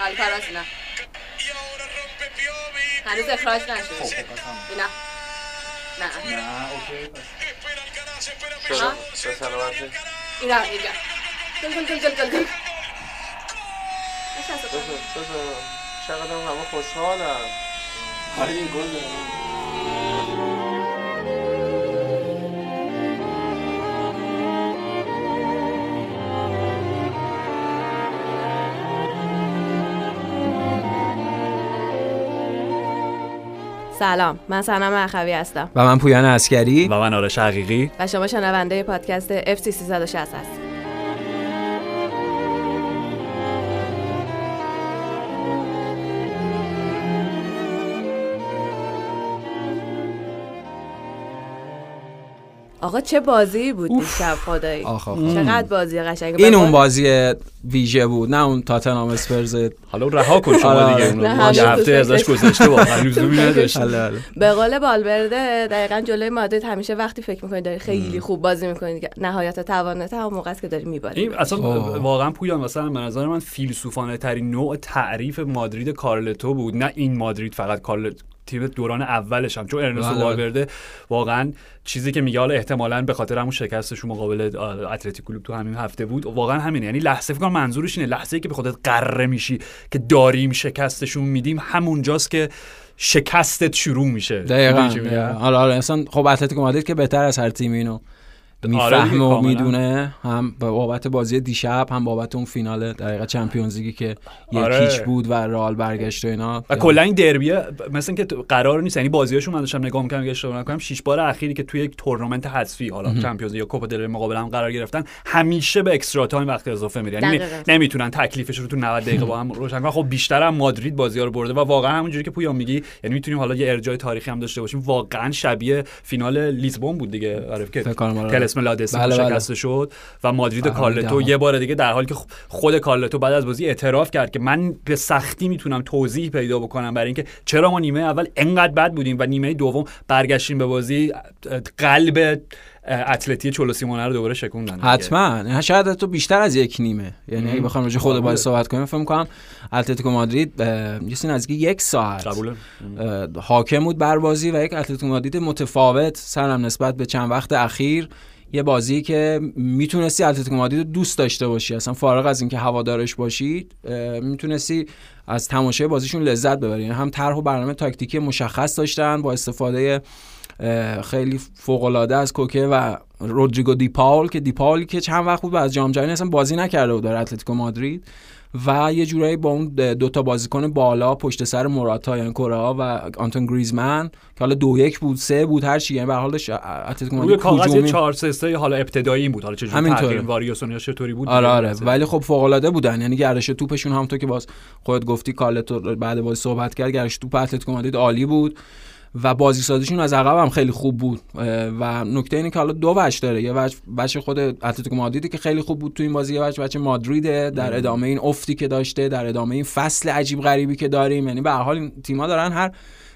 الکاراس نه. هنوز اخراج نشد اینا نه. نه. اوکی. چرا چه سلامتی اینا اینجا گل گل گل نشسته بذار بذار. چقدر همه خوشحالم آره یه گل سلام من سنم اخوی هستم. و من پویان اسکری و من آرش حقیقی. و شما شنونده پادکست FC 360 هست آقا چه بازی بود دیشب خدایی. آخ آخ. چقدر بازی قشنگ. این اون بازی ویژه بود نه اون تاتنهام اسپرز. حالا رها کن شما آره، دیگه آره. یه همه هفته ازش. گذشته واقعا لزومی نداشت. به قول بالورده دقیقا جلوی مادرید همیشه وقتی فکر می‌کنی داری خیلی خوب بازی می‌کنی نهایت توانت هم موقع است که داری میباری این اصلا. واقعا پویان مثلا به نظر من فیلسوفانه ترین نوع تعریف مادرید کارلتو بود. نه این مادرید فقط کارل تیم دوران اولش هم چون ارنستو بله. والورده واقعا چیزی که میگه حالا احتمالاً به خاطر همون شکستش مقابل اتلتیک کلوب تو همین هفته بود واقعا همینه یعنی لحظه فکر منظورش اینه لحظه ای که به خودت غره میشی که داریم شکستشون میدیم همونجاست که شکستت شروع میشه دقیقاً؟ دقیقاً. آره آره اصلا خب اتلتیکو مادرید که بهتر از هر تیم اینو می‌فهمه دیگه، و. می‌دونه هم بابت بازی دیشب هم بابت اون فینال دقیقه Champions League ی که یک آره. هیچ بود و رئال برگشت و اینا و کلا این derby ه مثلا که تو- قرار نیست یعنی بازیاشون من داشتم نگاه می‌کردم اگه اشتباه نکنم شش بار اخیری که توی یک تورنمنت حذفی حالا Champions یا Copa del Rey مقابل هم قرار گرفتن همیشه به extra time وقت اضافه میره یعنی. نمی‌تونن تکلیفش رو تو 90 دقیقه با هم روشن کنن خب بیشتر هم مادرید بازی رو برده و واقعا همونجوری که پویان میگی یعنی می‌تونیم حالا یه ارجاع تاریخی هم داشته باشیم واقعا شبیه فینال لیسبون بود دیگه عارف که تلسم لادسی بله، بله. شکسته شد و مادرید و بله، کارلتو. یه بار دیگه در حالی که خود کارلتو بعد از بازی اعتراف کرد که من به سختی می‌تونم توضیح پیدا بکنم برای اینکه چرا ما نیمه اول انقدر بد بودیم و نیمه دوم برگشتیم به بازی قلب اتلتی چولو سیمونه رو دوباره شکوندن. حتما شاید تو بیشتر از یک نیمه یعنی اگه بخوام راجع خود. بازی صحبت کنیم فکر کنم اتلتیکو مادرید یه چیزی نزدیک یک ساعت قبوله حاکم بود بر بازی و یک اتلتیکو مادرید متفاوت سرم نسبت به چند وقت اخیر یه بازی که می‌تونستی اتلتیکو مادرید دوست داشته باشی. اصلا فارغ از اینکه هوادارش باشی می‌تونستی از تماشای بازیشون لذت ببری. یعنی هم طرح و برنامه تاکتیکی مشخص داشتن با استفاده خیلی فوق العاده از کوکه و رودریگو دی پاول که دی پاول که چند وقت بود از جام جهانی اصلا بازی نکرده بود در اتلتیکو مادرید. و یه جورایی با اون دو تا بازیکن بالا پشت سر موراتا یعنی کورا و آنتون گریزمن که حالا دو یک بود سه بود هر چی. یعنی به حال روی مادرید کاغذ یه هجومی- 4 3 3 حالا ابتدایی بود. حالا. تغییر واریاسون یا چطوری بود؟ آره آره. ولی خب فوق العاده بودن. یعنی گردش توپشون همونطور که باز خودت گفتی کارلتو بعد بازی صحبت کرد گردش توپ اتلتیکو مادرید عالی بود. و بازی سازیشون از عقب هم خیلی خوب بود. و نکته اینه که حالا دو وجه داره. یه وجه بچه خود اتلتیکو مادریدی که خیلی خوب بود تو این بازی یه وجه بچه مادریده در ادامه این افتی که داشته در ادامه این فصل عجیب غریبی که داریم. یعنی به هر حال این تیم‌ها دارن هر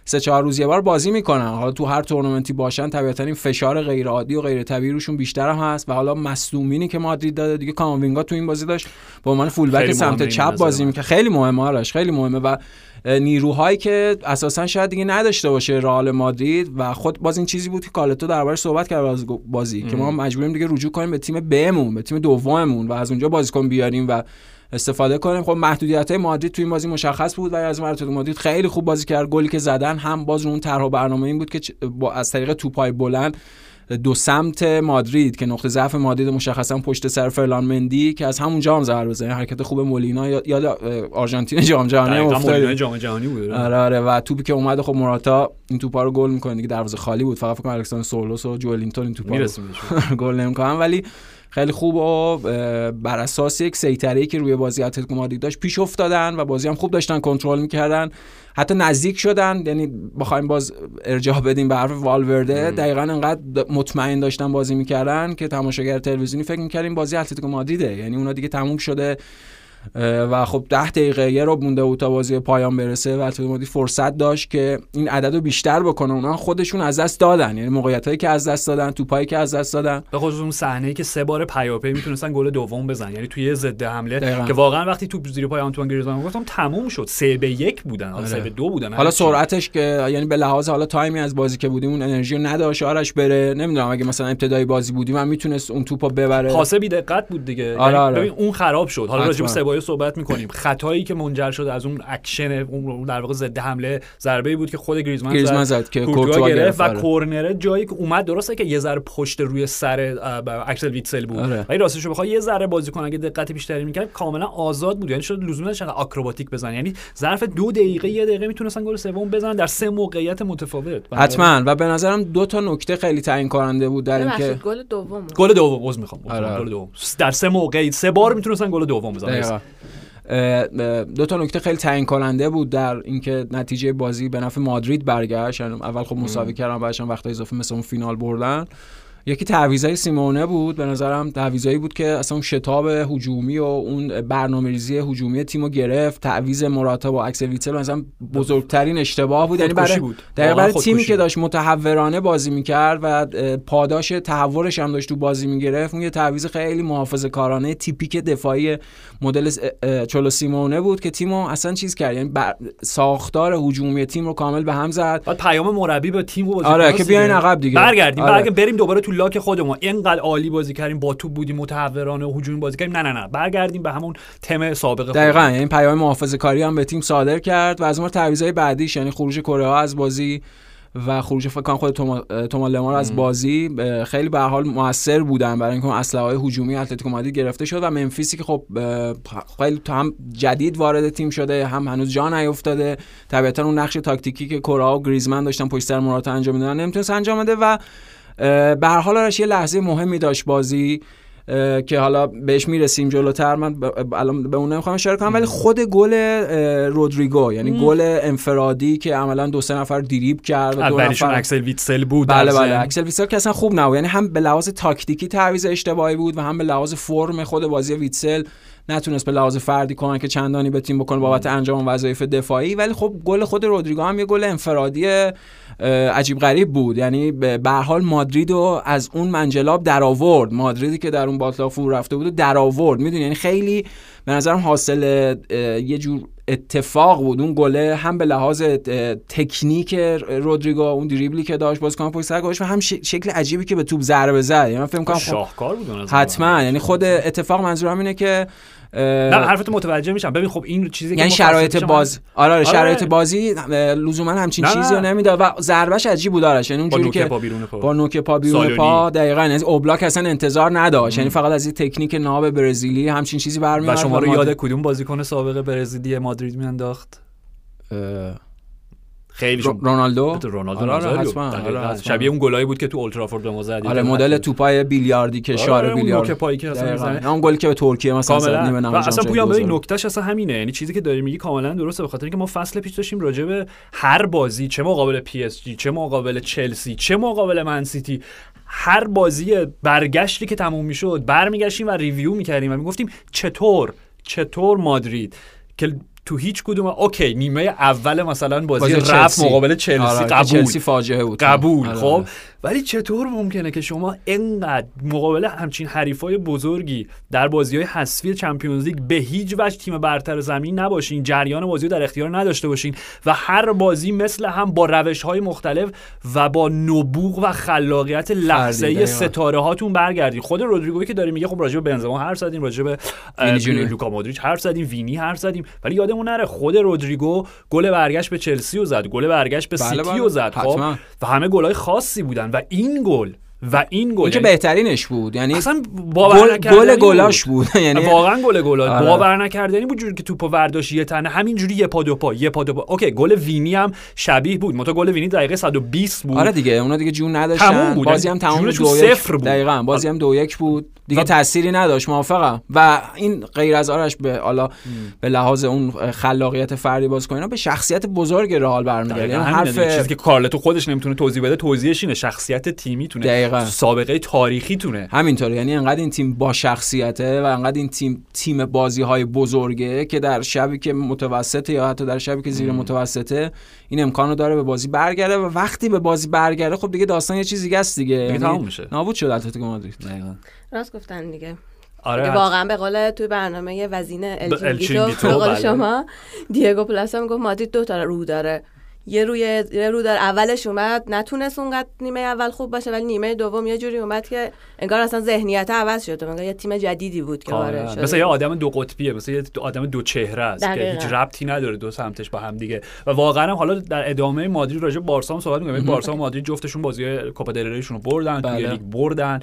سه چهار روز یه بار بازی می‌کنن. حالا تو هر تورنمنتی باشن طبیعتا این فشار غیر عادی و غیر طبیعی روشون بیشتر هم هست. و حالا مصدومینی که مادرید داده دیگه کاماوینگا تو این بازی داشت به عنوان فولبک خیلی سمت چپ بازی. می‌کنه خیلی مهمه آرش خیلی مهمه. و نیروهایی که اساسا شاید دیگه نداشته باشه رئال مادرید و خود باز این چیزی بود که کالتو دربارش صحبت کرد باز بازی که ما مجبوریم دیگه رجوع کنیم به تیم بمون به تیم دوممون و از اونجا بازیکن بیاریم و استفاده کنیم. خب محدودیت های مادرید تو این بازی مشخص بود و از مراتب مادرید خیلی خوب بازی کرد. گلی که زدن هم باز اون طرح برنامه این بود که با از طریق توپای بلند دو سمت مادرید که نقطه ضعف مادرید مشخصا پشت سر فرلان مندی که از همونجا هم ضربه بزنه حرکت خوب مولینا یا یاد آرژانتین جام جهانی افتاد. جام جهانی بود آره. آره و توپی که اومد خب موراتا این توپا رو گل می‌کنه. دیگه دروازه خالی بود. فقط فکر کنم الکساندر سولوس و جولینتون این توپا. گل نمی‌کنن. ولی خیلی خوب و بر اساس یک سیطره که روی بازی اتلتیکو مادرید داشت پیش افتادن و بازی هم خوب داشتن کنترل می‌کردن. حتی نزدیک شدن یعنی بخوایم باز ارجاع بدیم به حرف والورده دقیقا انقدر مطمئن داشتن بازی می‌کردن که تماشاگر تلویزیونی فکر می‌کردیم بازی اتلتیکو مادریده. یعنی اونا دیگه تموم شده. و خب ده دقیقه یه رو مونده بود تا بازی پایان برسه و اتلتیکو فرصت داشت که این عدد رو بیشتر بکنه. اونا خودشون از دست دادن. یعنی موقعیت هایی که از دست دادن توپایی که از دست دادن. به خصوص اون صحنه که سه بار پیاپی می‌تونستن گل دوم بزنن. یعنی توی ضد حمله دقیقاً. که واقعا وقتی توپ زیر پای آنتوان گریزمان گفتم تموم شد. سه به یک بودن. حالا سه آره. به دو بودن. حالا سرعتش که یعنی به لحاظ حالا تایمی از بازی که بودیم اون انرژی رو نداشت. آرش بره. نمی‌دونم اگه مثلا ابتدای بازی بودیم من می‌تونست اون توپو ببره. پاسه بی دقت بود دیگه. آره، یعنی آره. ببین اون خراب شد. حالا راجع به سبایو صحبت می‌کنیم. خطایی که منجر شد از اون اکشن اون در واقع ضد حمله ضربه ای بود که خود گریزمان, گریزمان زد که کورتوا گرفت گرفت و آره. کرنره جایی که اومد درسته که یه ذره پشت روی سر اکسل ویتسل بود. آره. ولی راستش رو بخوای یه ذره بازیکن اگه دقت بیشتری می‌کرد کاملا آزاد بود. یعنی شد لزوما نداشت انقدر آکروباتیک بزنن یعنی ظرف دو دقیقه یه دقیقه می‌تونستن گل سوم بزنن در سه موقعیت متفاوت. حتما. و به نظرم دو تا نکته خیلی تعیین کننده بود در اینکه گل دوم. گل دوم عذر می‌خوام آره،. آره. گل دوم. در سه موقعی سه بار می‌تونستن گل دوم بزنن. دو تا نکته خیلی تعیین کننده بود در اینکه نتیجه بازی به نفع مادرید برگشت. یعنی اول خب مساوی کردن بعدش وقت اضافه مثل اون فینال بردن. یکی تعویضای سیمونه بود به نظرم تعویضایی بود که اصلا اون شتاب هجومی و اون برنامه‌ریزی هجومی تیمو گرفت تعویض مراتا با اکسل ویتسل مثلا بزرگترین اشتباه بود یعنی برای بود. واقعاً برای تیمی که. داشت متحورانه بازی می‌کرد و پاداش تحورش هم داشت تو بازی می‌گرفت اون یه تعویض خیلی محافظه کارانه تیپیک دفاعی مدل چولو سیمونه بود که تیمو اصلا چیز کرد یعنی بر- ساختار هجومی تیم رو کامل به هم زد بعد پیام مربی به تیم و آره، که بیاین. عقب دیگه. برگردیم آره. برگردیم بریم دوباره تو لاک خودمون. اینقدر عالی بازی کردیم با توپ بودیم متحورانه و هجومی بازی کردیم. نه نه نه. برگردیم به همون تم سابق دقیقا. خودمون. یعنی پیام محافظه کاری هم به تیم صادر کرد و از اون تعویضای بعدیش یعنی خروج کره ها از بازی و خروج فکر کنم خود توما, توما لمار از بازی خیلی به حال موثر بودن برای اینکه اسلحه های هجومی اتلتیکو مادرید گرفته شد و منفیسی که خب خیلی تو هم جدید وارد تیم شده هم هنوز جا نیافتاده طبیعتا اون نقش تاکتیکی که کره و گریزمن داشتن پشت سر مراتا انجام می‌دادن نمی‌تونست انجام بده و به هر حال آرش یه لحظه مهمی داشت بازی که حالا بهش می‌رسیم جلوتر من الان به اون نمی‌خوام اشاره کنم ولی خود گل رودریگو یعنی گل انفرادی که عملا دو سه نفر دریبل کرد و دو نفر اکسل ویتسل بود بله بله. اکسل ویتسل که اصلا خوب نبود یعنی هم به لحاظ تاکتیکی تعویض اشتباهی بود و هم به لحاظ فرم خود بازی ویتسل نتونست به لحاظ فردی کمک چندانی به تیم بکنه بابت انجام وظایف دفاعی. ولی خب گل خود رودریگو هم یه گل انفرادی عجیب غریب بود. یعنی به حال مادرید رو از اون منجلاب در آورد مادریدی که در اون فرو رفته بود و در آورد می‌دونی؟ یعنی خیلی به نظرم حاصل یه جور اتفاق بود. اون گله هم به لحاظ تکنیک رودریگو اون دریبلی که داشت بازیکن پشت سر گذاشت و هم شکل عجیبی که به توپ ضربه زد. یعنی من فکر می‌کنم خب شاهکار بود. حتما. یعنی خود اتفاق منظورم اینه که نه حرفت متوجه میشم. ببین خب این چیزی یعنی شرایط باز. آره, آره آره. شرایط بازی لزوما همچین نه، چیزی رو. نمی‌داد. و ضربش عجیب بود آرش؟ یعنی با اونجوری که پا بیرون پا. با نوک پا بیرون. پا دقیقاً. یعنی اوبلاک اصلا انتظار نداشت. یعنی فقط از این تکنیک ناب برزیلی همچین چیزی برمیاد و شما رو یاد کدوم بازیکن سابق برزیلی مادرید میانداخت؟ خیلی رو- رونالدو؟ رونالدو آره، آره،. حتما، آره،. شبیه اون گلایی بود که تو اولدترافورد به ما زدی. آره مدل توپای بیلیاردی که آره، شات اون بیلیارد. نوک پایی که اصلا. اون گلی که به ترکیه مثلا زد نیمه نهایی اصلا ببین 2000. نکتهش اصلا همینه. یعنی چیزی که داری میگی کاملا درسته به خاطر اینکه ما فصل پیش داشتیم راجع به هر بازی چه مقابل پی اس جی چه مقابل چلسی چه مقابل منسیتی هر بازی برگشتی که تموم می‌شد برمیگشتیم و review می‌کردیم و می‌گفتیم چطور چطور مادرید؟ که تو هیچ کدوم اوکی نیمه اول مثلا بازی, بازی رفت. مقابل چلسی آره، قبول چلسی فاجعه بود قبول آره، خب. ولی چطور ممکنه که شما انقدر مقابل همچین حریفای بزرگی در بازی های حذفی چمپیونز لیگ به هیچ وجه تیم برتر زمین نباشین جریان بازی رو در اختیار نداشته باشین و هر بازی مثل هم با روش های مختلف و با نبوغ و خلاقیت لحظه. ستاره هاتون برگردین خود رودریگوی که داره میگه خب راجع به بنزما حرف زدیم راجع به. لوکا مودریچ حرف زدیم وینی حرف زدیم ولی یادمون نره خود رودریگو گل برگشت به چلسی رو زد گل برگشت به بله، سیتی بله. رو زد خب. و همه گلای خاصی بودن و این گل و این گل این که یعنی بهترینش بود یعنی اصلا باور گل گلاش بود. یعنی واقعا گل گلا آره. باور نکردنی بود جوری که توپو ورداشت یه تنه. همینجوری یه پا دو پا یه پا دو پا. اوکی گل وینی هم شبیه بود. منتها گل وینی دقیقه 120 بود. آره دیگه اونا دیگه جون نداشتن. تموم بود. بازی هم یعنی جونشون دو صفر بود. دقیقاً بازی هم دو یک بود. دیگه و- تأثیری نداشت موافقم. و این غیر از آرش به حالا به لحاظ اون خلاقیت فردی بازیکن اینا به شخصیت بزرگ رئال برمیگرده یعنی. حرف چیزی که کارلتو خودش نمی‌تونه توضیح بده توضیحش اینه. شخصیت تیمی تونه دقیقاً. سابقه تاریخی تونه همینطوره. یعنی انقدر این تیم با شخصیته و انقدر این تیم تیم بازی های بزرگه که در شبی که متوسطه یا حتی در شبی که زیر متوسطه این امکان رو داره به بازی برگرده و وقتی به بازی برگرده خب دیگه داستان یه چیزی دیگه است دیگه. دیگه یعنی میشه. نابود شد اتلتیکو مادرید. راست گفتن دیگه. آره. واقعا به قول توی برنامه وزین El Chiringuito به قول بله. شما دیگو پلاس هم گفت مادرید دو تا رو داره. یه روی یه رو داره اولش اومد نتونست اونقدر نیمه اول خوب باشه ولی نیمه دوم یه جوری اومد که انگار اصلا ذهنیت عوض شد انگار یه تیم جدیدی بود که وارد کاملا. شد مثل یه آدم دو قطبیه مثل یه آدم دو چهره است که. هیچ ربطی نداره دو سمتش با هم دیگه و واقعا هم حالا در ادامه مادرید راجع به بارسا هم صحبت می‌کنیم بارسا و مادرید جفتشون بازی Copa del Rey شون رو بردن بله. لیگ بردن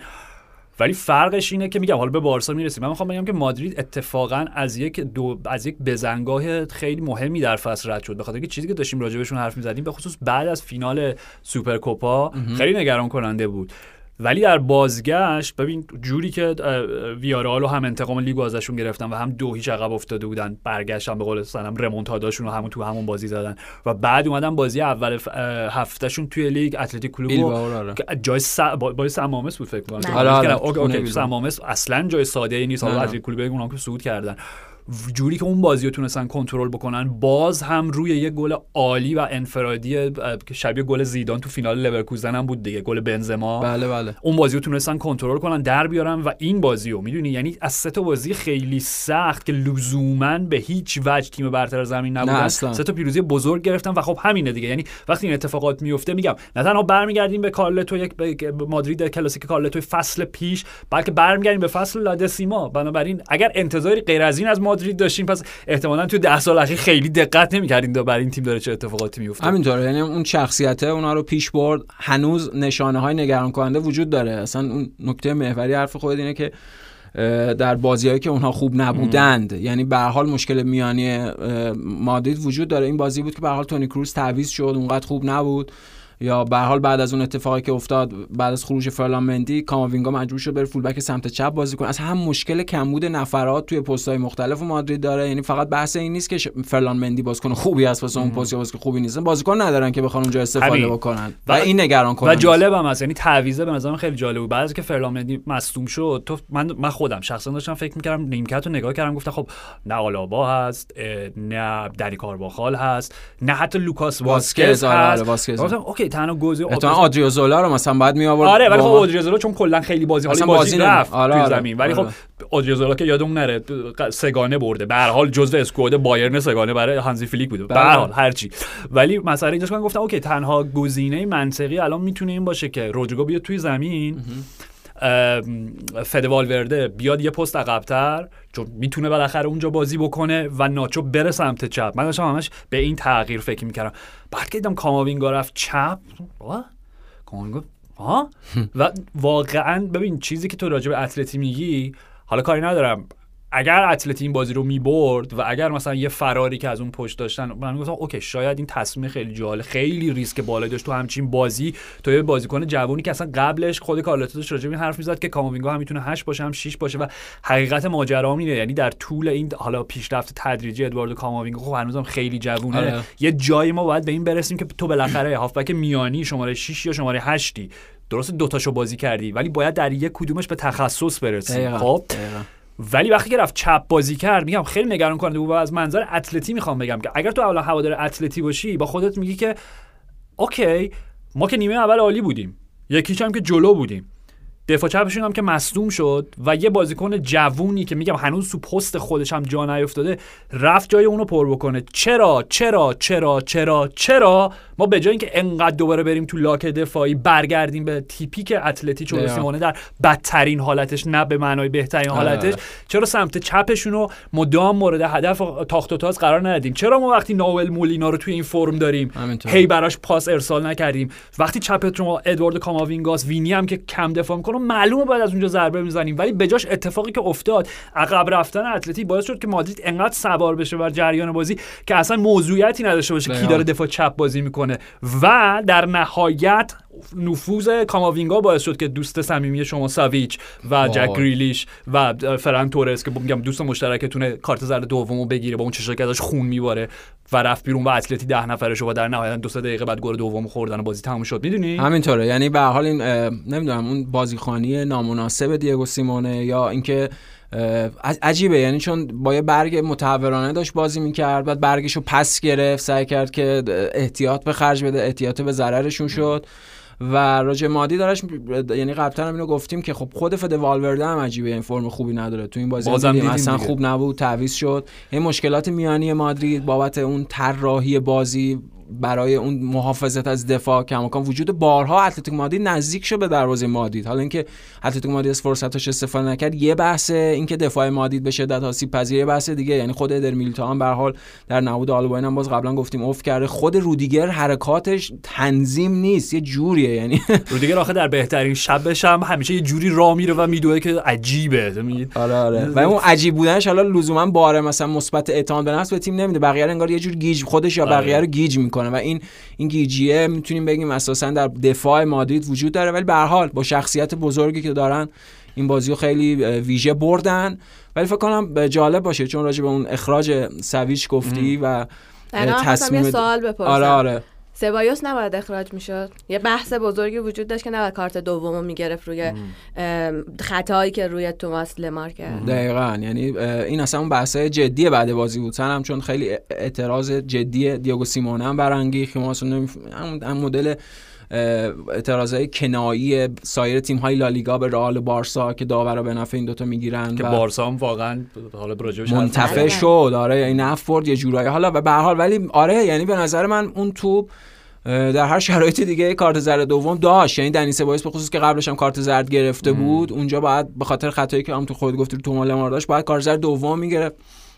ولی فرقش اینه که میگم حالا به بارسا می‌رسیم. من می‌خوام بگم که مادرید اتفاقا از یک دو از یک بزنگاه خیلی مهمی در فصل رد شد. به خاطر اینکه چیزی که داشتیم راجع بهشون حرف می‌زدیم به خصوص بعد از فینال Supercopa خیلی نگران کننده بود. ولی در بازگشت ببین جوری که ویارال هم انتقام لیگو ازشون گرفتن و هم دو هیچ عقب افتاده بودن برگشتن به قول صنم remontada شون رو همون تو همون بازی زدن و بعد اومدن بازی اول هفتهشون توی لیگ اتلتیک کلوب آره. که جای س... با... سمامس بود فکر کنم بله. آره، آره. سمامس اصلا جای ساده ای نیست حالا. اتلتیک کلوب اونام که صعود کردن جوری که اون بازی رو تونستن کنترل بکنن باز هم روی یه گل عالی و انفرادی که شبیه گل زیدان تو فینال لورکوزن هم بود دیگه گل بنزما. بله بله. اون بازی رو تونستن کنترل کنن در بیارن و این بازی رو می‌دونی؟ یعنی از سه تا بازی خیلی سخت که لزوما به هیچ وجه تیم برتر زمین نبودن. سه تا پیروزی بزرگ گرفتن و خب همینه دیگه. یعنی وقتی این اتفاقات میفته میگم نه تنها برمیگردیم به کارلتو یک به مادرید کلاسیک کارلتو فصل پیش بلکه برمیگردیم به فصل لادسیما. بنابراین اگر انتظاری غیر از این از مادرید داشتین پس احتمالاً تو ده سال اخیر خیلی دقت نمی‌کردین بر این تیم داره چه اتفاقاتی میفته همینطوره یعنی اون شخصیته اونا رو پیش برد هنوز نشانه های نگران کننده وجود داره. اصلا اون نکته محوری حرف خود اینه که در بازیهایی که اونها خوب نبودند یعنی به هر حال مشکل میانی مادرید وجود داره. این بازی بود که به هر حال تونی کروز تعویض شد اونقدر خوب نبود. یا به هر حال بعد از اون اتفاقی که افتاد بعد از خروج فرلان مندی کاماوینگا مجبور شد بره فولبک سمت چپ بازی کنه. اصلا هم مشکل کمبود نفرات توی پست‌های مختلف مادرید داره. یعنی فقط بحث این نیست که ش- فرلان مندی بازیکن خوبی است واسه اون پست بازیکن خوبی نیست. بازیکن ندارن که بخوان اونجا استفاده. بکنن. و, و- این نگران کننده جالب هم هست. یعنی تعویضه به نظرم خیلی جالب بود. بعد از که فرلان مندی مصدوم شد تو من من خودم شخصا داشتم فکر می‌کردم نیمکت رو نگاه کردم گفتم خب نه آلابا هست نه دنی کارواخال هست نه حتی لوکاس واسکز، آره، آره، هست. واسکز. اوکی تنها گزینه احتمال اودریوزولا رو مثلا بعد می آورد آره ولی خب اودریوزولا چون کلا خیلی بازی این بازی بازی رفت آره، توی آره، زمین. ولی آره. خب اودریوزولا که یادمون نره سه‌گانه برده. به هر حال جزو squad بایرن سه‌گانه برای هانزی فلیک بوده. به بله. هر حال هرچی ولی مسئله اینجاست که گفتم اوکی تنها گزینه منطقی الان می‌تونه این باشه که رودریگو بیاد توی زمین. ام، فد والورده بیاد یه پست عقبتر چون می‌تونه بالاخره اونجا بازی بکنه و ناچو بره سمت چپ. من داشتم همش به این تغییر فکر می‌کردم. بعد که دیدم کاماوینگا رفت چپ؟ کاماوینگا ها؟ و واقعا ببین چیزی که تو راجع به اتلتی میگی حالا کاری ندارم. اگر اتلتی این بازی رو می‌برد و اگر مثلا یه فراری که از اون پشت داشتن من گفتم اوکی شاید این تصمیم خیلی جالب خیلی ریسک بالایی داشت تو همچین بازی. تو یه بازیکن جوونی که اصلا قبلش خود کارلتو داشت راجع حرف می‌زد که کاماوینگا هم می‌تونه 8 باشه هم 6 باشه و حقیقت ماجرا اینه. یعنی در طول این حالا پیشرفت تدریجی ادواردو کاماوینگا خب هنوزم خیلی جوونه. آره. یه جایی ما باید به این برسیم که تو بالاخره هافبک میانی شماره 6 یا شماره 8 درست دوتاشو بازی کردی ولی باید در یک کدومش به تخصص برسی. خب. ولی وقتی که رفت چپ بازی کرد میگم خیلی نگران کننده بود از منظر اتلتی می‌خوام بگم که اگر تو اولا هوادار اتلتی باشی با خودت میگی که اوکی ما که نیمه اول عالی بودیم. یکیش هم که جلو بودیم. دفاع چپشون هم که مصدوم شد و یه بازیکن جوونی که میگم هنوز تو پست خودش هم جا نیفتاده رفت جای اونو پر بکنه چرا چرا چرا چرا چرا ما به جای اینکه انقدر دوباره بریم تو لاک دفاعی برگردیم به تیپیک اتلتی چولو دقیقاً. سیمونه در بدترین حالتش نه به معنای بهترین آره. حالتش چرا سمت چپشون رو مدام مورد هدف تاخت و تاز قرار ندادیم چرا ما وقتی ناهوئل مولینا رو توی این فرم داریم همینطور. هی براش پاس ارسال نکردیم وقتی چپت شما ادواردو کاماوینگاس وینی هم که کم دفاع می‌کنه معلومه باید از اونجا ضربه می‌زنیم ولی بجاش اتفاقی که افتاد عقب رفتن اتلتی باعث شد که مادرید انقدر سوار بشه بر جریان بازی که اصلا موضوعیتی نداشته باشه کی دقیقاً. داره دفاع چپ بازی می‌کنه و در نهایت نفوذ کاماوینگا باعث شد که دوست صمیمی شما ساویچ و جک. گریلیش و فران تورس که میگم دوست مشترکتونه کارت زرد دومو بگیره با اون چشایی که ازش خون میباره و رفت بیرون و اتلتی ده نفرش و در نهایت دو سه دقیقه بعد گل دوم خوردن و بازی تموم شد. می‌دونی؟ همینطوره. یعنی به هر حال این نمی‌دونم اون بازیخوانی نامناسب دیگو سیمونه یا اینکه عجیبه. یعنی چون با یه برگ متحورانه داشت بازی می‌کرد بعد برگش رو پس گرفت سعی کرد که احتیاط به خرج بده احتیاط به ضررشون شد. و راجع مادی دارش یعنی قبلا هم اینو گفتیم که خب خود فد والورده هم عجیبه این فرم خوبی نداره تو این بازی بازم دیدیم دیدیم اصلا دیگه. خوب نبود تعویض شد این مشکلات میانی مادرید بابت اون طراحی بازی برای اون محافظت از دفاع کماکان وجود بارها اتلتیک مادرید نزدیک شد به دروازه مادرید. حالا اینکه اتلتیک مادرید از فرصتش استفاده نکرد یه بحثه. اینکه دفاع مادرید به شدت آسیب پذیر بحث دیگه. یعنی خود ادر میلیتائو هم به حال در نبود آلباین هم باز قبلا گفتیم اوف کرده. خود رودیگر حرکاتش تنظیم نیست یه جوریه. یعنی رودیگر آخه در بهترین شبش هم همیشه یه جوری را میره و میدوه که عجیبه. آره آره. و اون عجیب بودنش حالا لزوما باره مثلا مثبت اعتماد به نفس به تیم نمیده. بقیه انگار یه جور گیج خودش یا آره. بقیه رو گیج می‌کنه. و این این گیجیه می‌تونیم بگیم اساسا در دفاع مادرید وجود داره ولی به هر حال با شخصیت بزرگی که دارن این بازی رو خیلی ویژه بردن. ولی فکر کنم جالب باشه چون راجع به اون اخراج سویچ گفتی و تصمیم سوال بپرسم. آره آره. سبایوس نباید اخراج می‌شد. یه بحث بزرگی وجود داشت که نباید کارت دومو می‌گرفت روی خطایی که روی توماس لمار کرد. دقیقا. یعنی این اصلا اون بحثای جدی بعد بازی بود. هم چون خیلی اعتراض جدی دیوگو سیمونه هم برانگیخت که ما اصلا همون مدل اعتراضای کنایی سایر تیم های لالیگا به رئال و بارسا که داورا به نفع این دوتا می‌گیرن که بارسا هم واقعا حالا منتفع. شد. آره نفت برد یه جورایی. حالا و به هر حال ولی آره یعنی به نظر من اون توپ در هر شرایط دیگه کارت زرد دوم داشت. یعنی دنی سبایوس به خصوص که قبلش هم کارت زرد گرفته بود اونجا باید به خاطر خطایی که هم تو خود گفتی تو مال داشت باید کارت زرد دوم می‌گرفت.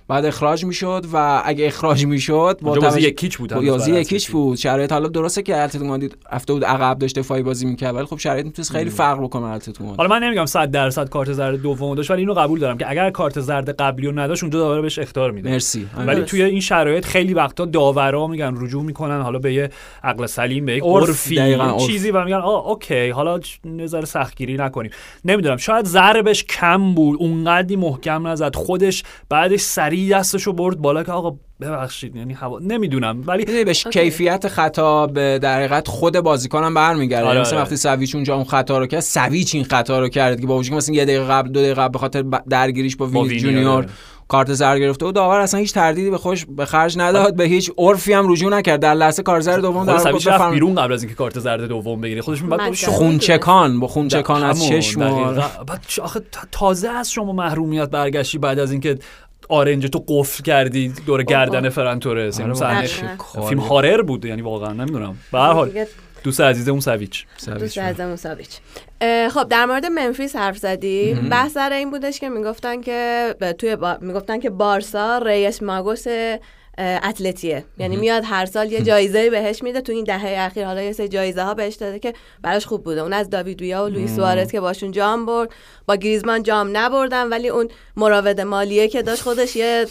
بعد اخراج می‌شد و اگه اخراج می‌شد با بازی یکیچ بود با هنوز یازی برای یکیچ اتلتیک. بود شرایط حالا درسته که اتلتیکو مادرید هفته بود عقب داشت دفاعی بازی می‌کرد ولی خب شرایط می‌تونست خیلی فرق بکنه اتلتیکو مادرید حالا من نمیگم 100 درصد کارت زرد دوم داشت ولی اینو قبول دارم که اگر کارت زرد قبلی رو نداشت اونجا داور بهش اختار میده مرسی ولی درست. توی این شرایط خیلی وقتا داورا میگن رجوع می‌کنن حالا به یه عقل سلیم به یک عرف، عرفی. چیزی و میگن آه اوکی حالا نظر سختگیری نکنیم نمی‌دونم شاید ضربش کم بود اونقدی محکم نزد خودش بعدش سریع دستشو برد بالا که آقا ببخشید یعنی هوا نمی‌دونم ولی بهش. کیفیت خطا به در حقیقت خود بازیکنم برمیگرده آره، مثلا آره. وقتی سویچ اونجا اون خطا رو کرد سویچ این خطا رو کرد که با وجودی که مثلا یه دقیقه قبل دو دقیقه قبل به خاطر درگیریش با وینی جونیور آره. کارت زرد گرفته و داور اصلا هیچ تردیدی به خوش به خرج نداد به هیچ عرفی هم رجوع نکرد در لحظه کارت زرد دوم خود در واقع رفت بفرم- بیرون قبل از اینکه کارت زرد دوم بگیره خودش. شما خونچکان با خونچکان از چشم. بعد آخه تا- تازه از شما محرومیت برگشتی بعد از اینکه آرنج تو قفل کردی دور گردن فران تورس. آره این صحنه. فیلم horror بود یعنی واقعا نمی‌دونم. به هر حال دوست عزیز اون سویچ سویچ دوست مو ساویچ اه، خب در مورد ممفیس حرف زدی. بحث سر این بودش که می‌گفتن که توی با... می‌گفتن که بارسا ریس ماگوس اتلتیه. یعنی میاد هر سال یه جایزه بهش میده تو این دهه اخیر. حالا یه سری جایزه ها بهش داده که براش خوب بوده. اون از داوید ویا و لوئیس سوارز که باشون جام برد. با گریزمان جام نبردن ولی اون مراود مالیه که داشت خودش یه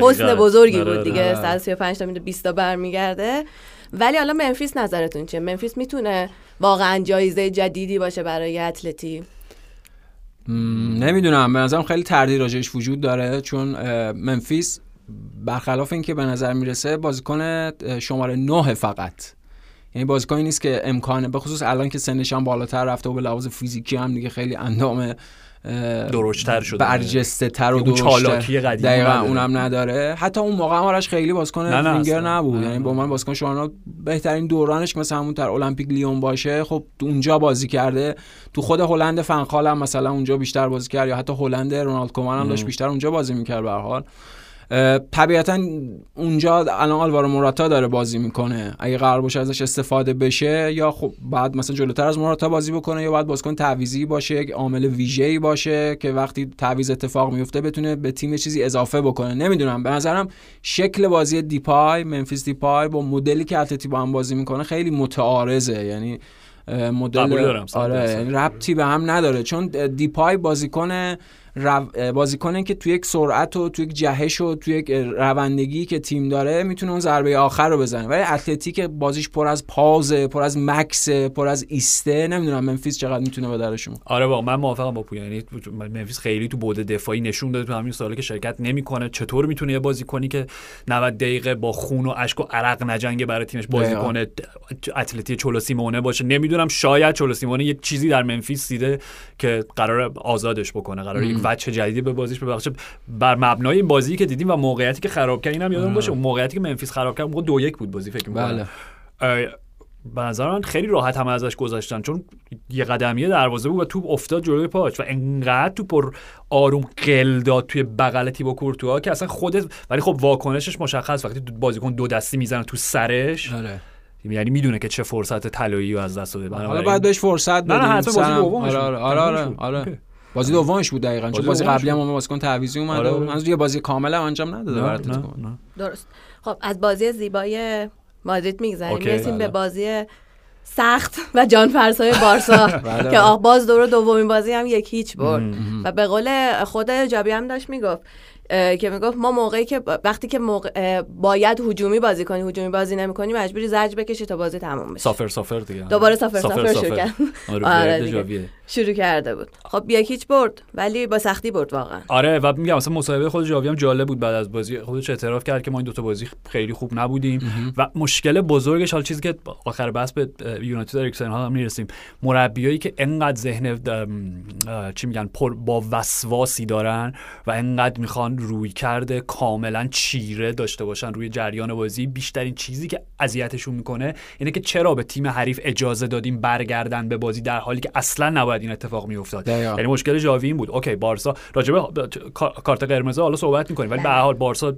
حسن. بزرگی آره، بود دیگه. آره. 135 تا میده 20 تا برمیگرده. ولی حالا منفیس نظرتون چیه؟ منفیس می‌تونه واقعا جایزه جدیدی باشه برای اتلتی؟ نمی‌دونم. به نظرم خیلی تردید راجعش وجود داره. چون منفیس برخلاف اینکه به نظر می‌رسه بازیکن شماره نه فقط. یعنی بازیکنی نیست که امکانه به خصوص الان که سنش هم بالاتر رفته و به لحاظ فیزیکی هم دیگه خیلی اندام درشتر شده. برجسته تر و اون درشتر دقیقا. اونم نداره. حتی اون موقع هم آرش خیلی بازیکن وینگر. نبود. یعنی. به عنوان بازیکن شما بهترین دورانش که مثلا همون در المپیک لیون باشه خب اونجا بازی کرده. تو خود هلند فنخال هم مثلا اونجا بیشتر بازی کرد یا حتی هلند رونالد کومان هم داشت بیشتر اونجا بازی می‌کرد به حال. طبیعتا اونجا الان آلوارو موراتا داره بازی می‌کنه. اگه قرار باشه ازش استفاده بشه یا خب بعد مثلا جلوتر از موراتا بازی بکنه یا باید بازیکن تعویضی باشه یک عامل ویژه‌ای باشه که وقتی تعویض اتفاق میفته بتونه به تیم چیزی اضافه بکنه. نمی‌دونم به نظرم شکل بازی دیپای منفیس دیپای با مدلی که اتلتی با هم بازی می‌کنه خیلی متعارضه. یعنی مدل آره. یعنی ربطی به هم نداره. چون دیپای بازیکن رو... بازیکنه که توی یک سرعت و توی یک جهش و توی یک روندگی که تیم داره می‌تونه اون ضربه آخر رو بزنه. ولی اتلتیک بازیش پر از پازه پر از مکس پر از ایسته. نمی‌دونم منفیس چقدر می‌تونه به درشون. آره واقعا من موافقم با پویا یعنی منفیس خیلی تو بود دفاعی نشون داده تو همین سالی که شرکت نمی‌کنه. چطور می‌تونه یه بازی کنی که 90 دقیقه با خون و اشک و عرق نجنگه برای تیمش بازی. کنه اتلتی چولو سیمونه باشه؟ نمی‌دونم شاید چولو سیمونه یک چیزی در منفیس دیده که قرار آزادش بکنه قرار یک وجه جدیدی به بازیش ببخشه بر مبنای این بازی که دیدیم و موقعیتی که خراب کرد اینم یادم باشه اون موقعیتی که منفیس خراب کرد موقع دو یک بود بازی فکر می‌کنم بله. به نظر من خیلی راحت هم ازش گذاشتن چون یه قدمیه دروازه بود و توپ افتاد جلوی پاش و انقدر توپ پر آروم قل داد توی بغل تیبو کورتوا که اصلا خودت ولی خب واکنشش مشخص وقتی بازیکن دو دستی می‌زنه تو سرش آره یعنی می‌دونه که چه فرصت طلایی از دست داده حالا بعد بهش فرصت بدیم آره. آره آره آره. آره. بازی دومش بود دقیقاً چون بازی قبلی هم بازیکن تعویضی اومده آره، و آره. منظور یه بازی کامل هم انجام نداده نه، برای نه، اتلتیکو. نه. درست خب از بازی زیبای مادرید میگذریم می‌رسیم بله. به بازی سخت و جان فرسای بارسا بله. که آخ باز دور دومین بازی هم یک هیچ برد. و به قول خود جابی هم داشت می‌گفت که می‌گفت ما موقعی که وقتی که موقع باید هجومی بازی کنی هجومی بازی نمی‌کنی مجبوری زرج بکشی تا بازی تموم بشه سافر سافر دیگه دوباره سافر سافر شروع کرد. آره, شروع کرده بود. خب یک هیچ برد؟ ولی با سختی برد واقعا. آره و میگم مثلا مصاحبه خود جاوی هم جالب بود بعد از بازی. خودش اعتراف کرد که ما این دوتا بازی خیلی خوب نبودیم. و مشکل بزرگش حال چیزی که آخر بحث به یونایتد اریکسن ها هم می‌رسیم. مربیایی که انقدر ذهن چی میگن پر با وسواسی دارن و انقدر می‌خوان روی کرده کاملا چیره داشته باشن روی جریان بازی بیشترین چیزی که اذیتشون می‌کنه اینه که چرا به تیم حریف اجازه دادیم برگردن به بازی در حالی که اصلا نباید این اتفاق میافتاد. یعنی مشکل جاوی این بود. اوکی بارسا. راجبه کارت قرمز حالا صحبت می‌کنیم. ولی به هر حال بارسا اه،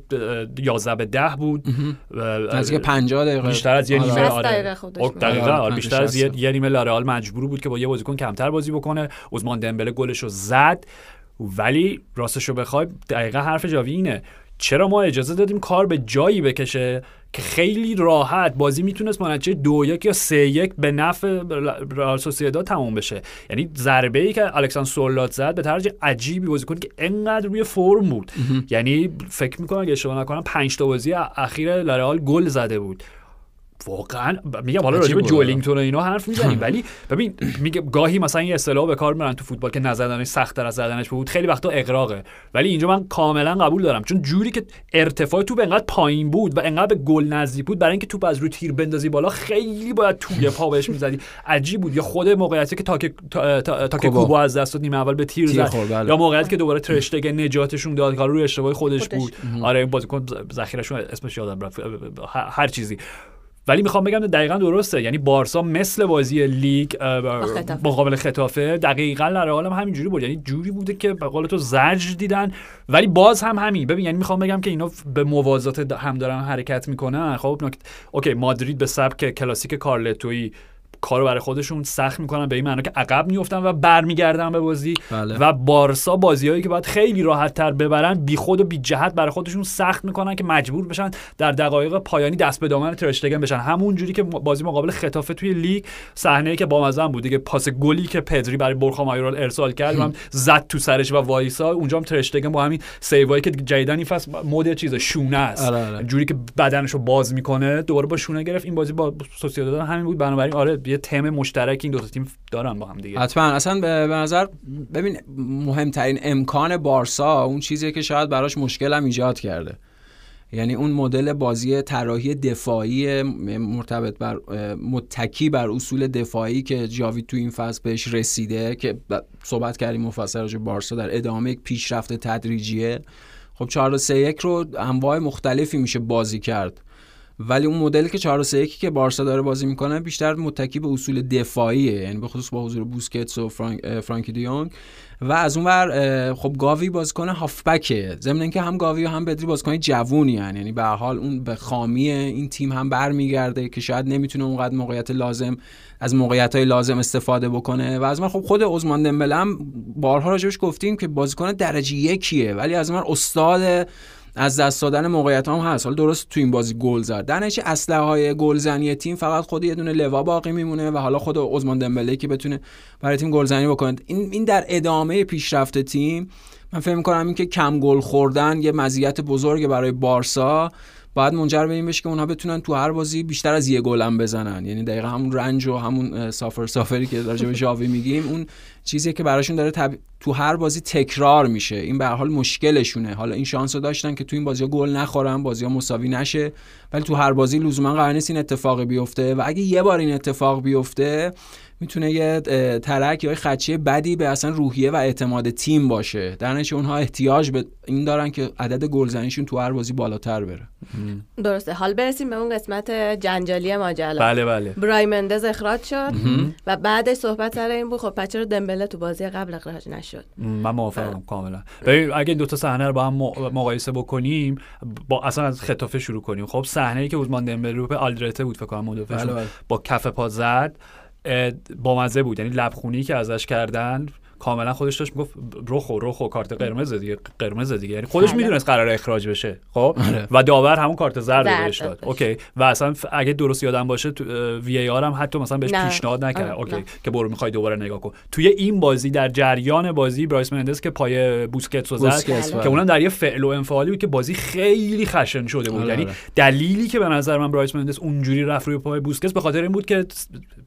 11 به 10 بود نزدیک 50 دقیقه. بیشتر از یه آره. نیمه آره. دقیقه. دقیقاً، آره، آره، بیشتر از یه, نیمه لارئال مجبور بود که با یه بازیکن کمتر بازی بکنه. عثمان دمبله گلش رو زد. ولی راستش رو بخوای دقیقا حرف جاوی اینه. چرا ما اجازه دادیم کار به جایی بکشه؟ که خیلی راحت بازی می‌تونست با نتیجه دو یک یا سه یک به نفع رئال سوسییداد تموم بشه. یعنی ضربه ای که الکساندر سولات زد به طرز عجیبی بازیکن که انقدر روی فرم بود. یعنی فکر می‌کنم اگه اشتباه نکنم پنج تا بازی اخیر لرئال گل زده بود. واقعا میگم حالا راجع به. جولینگتون و اینا حرف می‌زنیم ولی ببین میگه گاهی مثلا یه اصطلاح به کار می‌برن تو فوتبال که نزدنش سخت‌تر از زدنش بود خیلی وقتا اقراقه ولی اینجا من کاملا قبول دارم. چون جوری که ارتفاع توپ انقدر پایین بود و انقدر به گل نزدیک بود برای اینکه توپ از روی تیر بندازی بالا خیلی باید توی پا بهش می‌زدی. عجیب بود. یا خود موقعیتی که تاک تا, تا, تا که کوبا. از دست داد نیمه اول به تیر, تیر زد. بله. یا موقعیتی که دوباره ترشتگ نجاتشون داد کار روی اشتباه خودش, خودش. بود. آره این بازیکن ذخیرهشون اسمش یادم رفت. هر چیزی. ولی می‌خوام بگم دقیقا درسته. یعنی بارسا مثل بازی لیگ. مقابل خطافه. دقیقا لرئال هم همینجوری بود. یعنی جوری بوده که به قول تو زجر دیدن. ولی باز هم همین. ببین یعنی می‌خوام بگم که اینا به موازات هم دارن حرکت می‌کنن. خب نکت... اوکی مادرید به سبک کلاسیک کارلتویی کارو برای خودشون سخت می‌کنن به این معنا که عقب میفتن و برمیگردن به بازی. بله. و بارسا بازیهایی که باید خیلی راحت تر ببرن بی خود و بی جهت برای خودشون سخت می‌کنن که مجبور بشن در دقایق پایانی دست به دامن ترشتگن بشن. همون جوری که بازی مقابل ختافه توی لیگ صحنه که با مزن بود دیگه پاس گلی که پدری برای بورخا مایورال ارسال کرد هم. زد تو سرش و وایسا. اونجا هم ترشتگن با همین save ایی که جدیدا این فصل مود چیز شونه است. آره، آره. جوری که بدنشو باز می‌کنه دوباره با شونه گرفت. این بازی با سوسییداد همین بود. بنابراین آره یه تم مشترک این دو تیم دارن با هم دیگه. حتما. اصلا به نظر ببین مهمترین امکان بارسا اون چیزیه که شاید براش مشکل هم ایجاد کرده. یعنی اون مدل بازی طراحی دفاعی مرتبط بر متکی بر اصول دفاعی که جاوی تو این فصل بهش رسیده که صحبت کردیم مفصل راجع بارسا در ادامه یک پیشرفت تدریجیه. خب 4 3 1 رو انواع مختلفی میشه بازی کرد. ولی اون مدلی که 4 3 1 که بارسا داره بازی می‌کنه بیشتر متکی به اصول دفاعیه یعنی به خصوص با حضور بوسکتس و فرانک فرانکی دیونگ و از اون ور خب گاوی بازیکن هافبکه. ضمن اینکه هم گاوی و هم بدری بازیکن جوونی یعنی یعنی به حال اون به خامی این تیم هم برمیگرده که شاید نمی‌تونه اونقدر موقعیت لازم از موقعیت های لازم استفاده بکنه. و از من خب خود عثمان دمبله هم بارها راجبش گفتیم که بازیکن درجه یکیه ولی از من استاد از دست دادن موقعیت هم هست حالا درست تو این بازی گل زد. نتیجه اسلحه های گلزنی تیم فقط خود یه دونه لوا باقی میمونه و حالا خود عثمان دمبله که بتونه برای تیم گلزنی بکنه. این این در ادامه پیشرفت تیم من فکر می‌کنم اینکه کم گل خوردن یه مزیت بزرگه برای بارسا. باید منجر به این بشه که اونها بتونن تو هر بازی بیشتر از یه گل بزنن. یعنی دقیقا همون رنج و همون سافر سافری که راجع به ژاوی میگیم اون چیزیه که براشون داره تب... تو هر بازی تکرار میشه. این به حال مشکلشونه. حالا این شانس رو داشتن که تو این بازی گل نخورن بازی ها مساوی نشه ولی تو هر بازی لزوما قرار نیست این اتفاق بیفته. و اگه یه بار این اتفاق بیفته می‌تونه یه ترک یا یه خدشه بدی به اصلا روحیه و اعتماد تیم باشه. در نتیجه اونها احتیاج به این دارن که عدد گلزنیشون تو هر بازی بالاتر بره. درسته. حال برسیم به اون قسمت جنجالی ماجرا. بله بله. برای مندز اخراج شد و بعدش صحبت سر این بود خب پس چرا دمبله تو بازی قبل اخراج نشد؟ من موافقم کاملا. ببین اگه این دو تا صحنه رو با هم مقایسه بکنیم با اصلا از خطافه شروع کنیم. خب صحنه ای که عثمان دمبله رو به آلدرته بود فکر کنم مدافعشون بله، بله. با کف پا زد با مزه بود. یعنی لبخونی که ازش کردن کاملا خودش داشت می‌گفت روخو روخو کارت قرمز دیگه قرمز دیگه یعنی خودش بله. می‌دونست قرار اخراج بشه خب آره. و داور همون کارت زرد بهش داد. اوکی و اصلا اگه درست یادم باشه تو VAR هم حتی مثلا بهش نه. پیشنهاد نکرد آره، اوکی نه. که برو می‌خوای دوباره نگاه کن توی این بازی در جریان بازی برایس مندز که پای بوسکتس رو زد بوسکتس، بله. که اونم در یه فعل و انفعالی بود که بازی خیلی خشن شده بود آره، یعنی آره. دلیلی که به نظر من برایس مندز اونجوری رفت روی پای بوسکتس به خاطر این بود که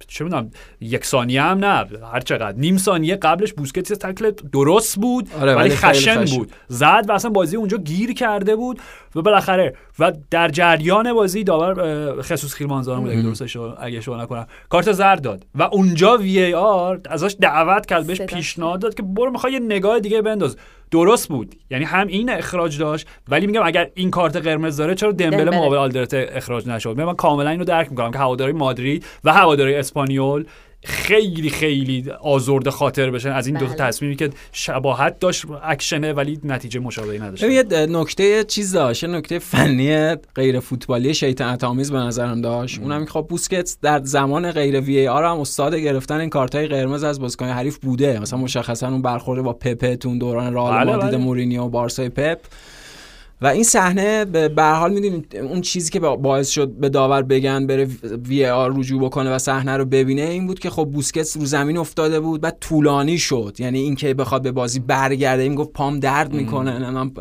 چه می‌دونم یک ثانیه هم نه هر چقدر نیم ثانیه قبلش بوسکتس تکل درست بود آره، ولی خشن خشن. بود زد و اصلا بازی اونجا گیر کرده بود و بالاخره و در جریان بازی داور خصوص خیلمانزارم بود اگه درست اگه اشتباه نکنم کارت زرد داد و اونجا وی ای آر ازش دعوت کرد بهش. پیشنهاد داد که برو می‌خوای یه نگاه دیگه بنداز درست بود یعنی هم این اخراج داشت ولی میگم اگر این کارت قرمز داره چرا دمبله. مقابل آلدرته اخراج نشد من کاملا اینو درک می‌کنم که هواداری مادرید و هواداری اسپانیول خیلی خیلی آزرده خاطر بشن از این دو تا بله. تصمیمی که شباهت داشت اکشنه ولی نتیجه مشابهی نداشت. ببین یه نکته چیز داشت یه نکته فنی غیر فوتبالی شیطنت آمیز به نظرم داشت. اونم که خب بوسکتس در زمان غیر وی آر هم استاد گرفتن این کارتای قرمز از بازیکن حریف بوده. مثلا مشخصا اون برخورد با پپه تون دوران رئال بله، مادرید بله. مورینیو و بارسای پپ. و این صحنه به هر حال می‌دونید اون چیزی که با- باعث شد به داور بگن بره وی آر رجوع بکنه و صحنه رو ببینه این بود که خب بوسکتس رو زمین افتاده بود و طولانی شد یعنی اینکه بخواد به بازی برگرده این گفت پام درد می‌کنه نمی‌دونم.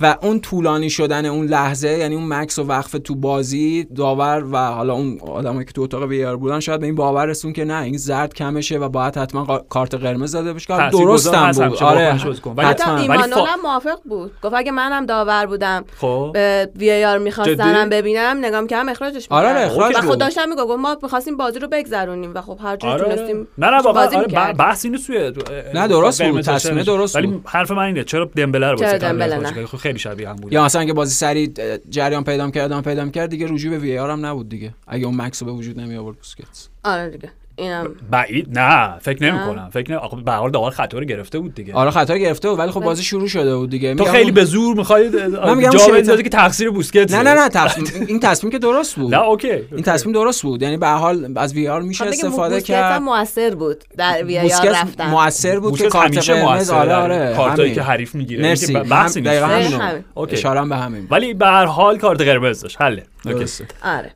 و اون طولانی شدن اون لحظه یعنی اون مکس و وقف تو بازی داور و حالا اون آدمایی که تو اتاق وی آر بودن شاید به این باور رسون که نه این زرد کمشه و باید حتما قا- کارت قرمز داده بشه درست هم بود آره حتما. ولی ایمانول فا- هم موافق بود گفت اگه منم داور بودم خب به وی آر میخواستنم جدی؟ ببینم نگام کردم اخراجش آره، می‌کردم. آره، اخراج و بود. خود داشتم میگم ما می‌خواستیم بازی رو بگذرونیم و خب هر جوری آره تونستیم نه نه واقعا بازی آره بحث اینو توی نه، درست بود. تصمیم. درست ولی بود. حرف من اینه چرا دمبله رو چرا بازی کردن خیلی شبیه هم بود. یا مثلا که بازی سری جریان پیدا کرد ادامه پیدا کرد دیگه رجوع به VAR هم نبود دیگه. اگه اون مکث رو به وجود نمی آورد بوسکتس. آره دیگه. اینم. بعید نه فکر نمی کنم فکر نمی آخه به هر حال داور خطا رو گرفته بود دیگه. آره خطا گرفته بود ولی خب بازی شروع شده بود دیگه. تو خیلی اون- به زور می‌خوای میگم جا بندازی که تقصیر بوسکت نه نه نه تصمیم این تصمیم که درست بود. نه اوکی این تصمیم درست بود. یعنی به هر حال از VAR میشه خب دیگه استفاده کرد. موثر بود در VAR رفتن. موثر بود که بوسکت کارت همیشه قرمز آره آره کارتایی. که حریف می‌گیره. مرسی. اینکه بحثی هم- دقیقاً نیست. همین. اوکی. اشاره به همین. ولی به هر حال کارت قرمز داشت. حله. اوکی. آره.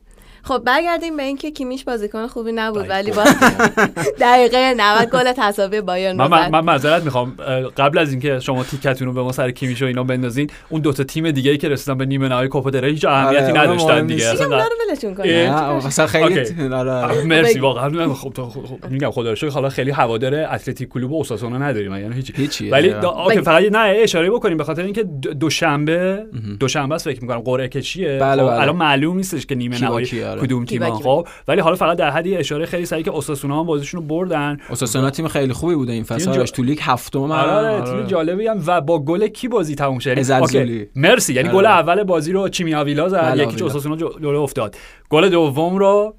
خب برگردیم به اینکه کیمیش بازیکن خوبی نبود دقیقاً. ولی باز دقیقه 90 گل تساوی بایرن من, من, معذرت می‌خوام قبل از اینکه شما تیکتون رو به ما سر کیمیش و اینا بندازین اون دوتا تیم دیگه ای که رسیدن به نیمه نهایی کوپا دل ری هیچ اهمیتی آره، نداشتن دیگه اصلا اونا رو ولشون مثلا خیلی. آره مرسی. واقعا خب تو- خب- خب- میگم خدا رو حالا خیلی هوادار اتلتیک کلوب و اوساسونا نداریم یعنی هیچ هیچی ولی آره. اوکی بگی. فقط نه اشاره بکنیم به خاطر اینکه دو- دوشنبه دوشنبه است فکر می‌کنم قرعه کشیه بله، خب بله. الان معلوم نیستش که نیمه با نهایی آره. کدوم تیم با. خب ولی حالا فقط در حد اشاره خیلی سریع که اوساسونا هم بازیشون رو بردن اوساسونا تیم خیلی خوبی بوده این فصل جا- تو لیگ هفتم. آره آره آره. تیم جالبی هم و با گل کی بازی تموم شد یعنی-. مرسی یعنی آره. گل اول بازی رو چیمیاویلا زد بله، چیمی آویلا. اوساسونا جلو افتاد گل دوم رو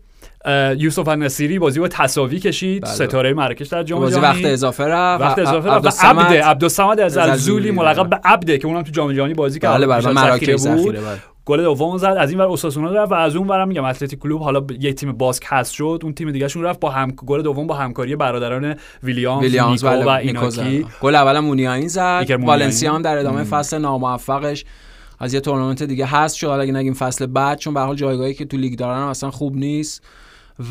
یوسف النصیری بازی رو تساوی کشید بله. ستاره مراکش در جام بازی جهانی وقت اضافه رفت وقت اضافه رفت و عبدالصمد- عبده عبدالصمد از الزولی ملقب. به عبده که اونم تو جام جهانی بازی کرد بله بله مراکش ذخیره بود بله. گل دوم زد. از این ور اوساسونا رفت و از اون ورم میگم اتلتیک کلوب حالا یک تیم باسک هست شد. اون تیم دیگه شون رفت با هم گل دوم با همکاری برادران ویلیامز, ویلیامز نیکو بله و. ایناکی. گل اولم مونیاین زد. والنسیا هم در ادامه فصل ناموفقش از یه تورنمنت دیگه هست. شد حالا اگه نگیم فصل بعد چون به هر حال جایگاهی که تو لیگ دارن اصلا خوب نیست.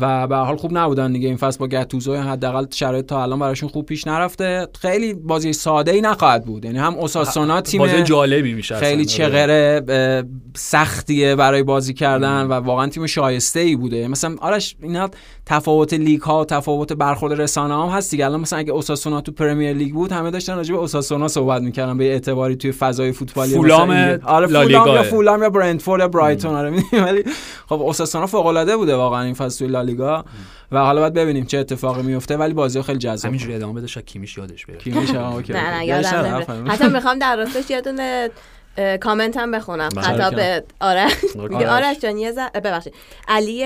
و به حال خوب نبودن دیگه. این فصل با گتوزو حداقل شرایط تا الان براشون خوب پیش نرفته. خیلی بازی ساده ای نخواهد بود. یعنی هم اوساسونا تیم بازی جالبی میشه خیلی. آره. چغر و سختیه برای بازی کردن و واقعا تیم شایسته ای بوده. مثلا آرش اینا تفاوت لیگ ها و تفاوت برخورد رسانه هم هست دیگه. الان مثلا اگه اوساسونا تو Premier League بود همه داشتن راجع به اوساسونا صحبت می‌کردن به اعتباری توی فضای فوتبالی فولام آره فولام. یا فولام یا برنتفورد یا برایتون آره؟ ولی خب اوساسونا فوق العاده بوده واقعا این فصل توی لالیگا. و حالا باید ببینیم چه اتفاقی میفته ولی بازی خیلی جذاب همینجوری ادامه بده شاید کیمیش یادش بره. کی میشه آه، اوکی. نه یادم حتی می‌خوام در راستش یه دونه اه، کامنت هم بخونم. بله. حتی به آرش میگه آرش. جان یه ببخشید. علی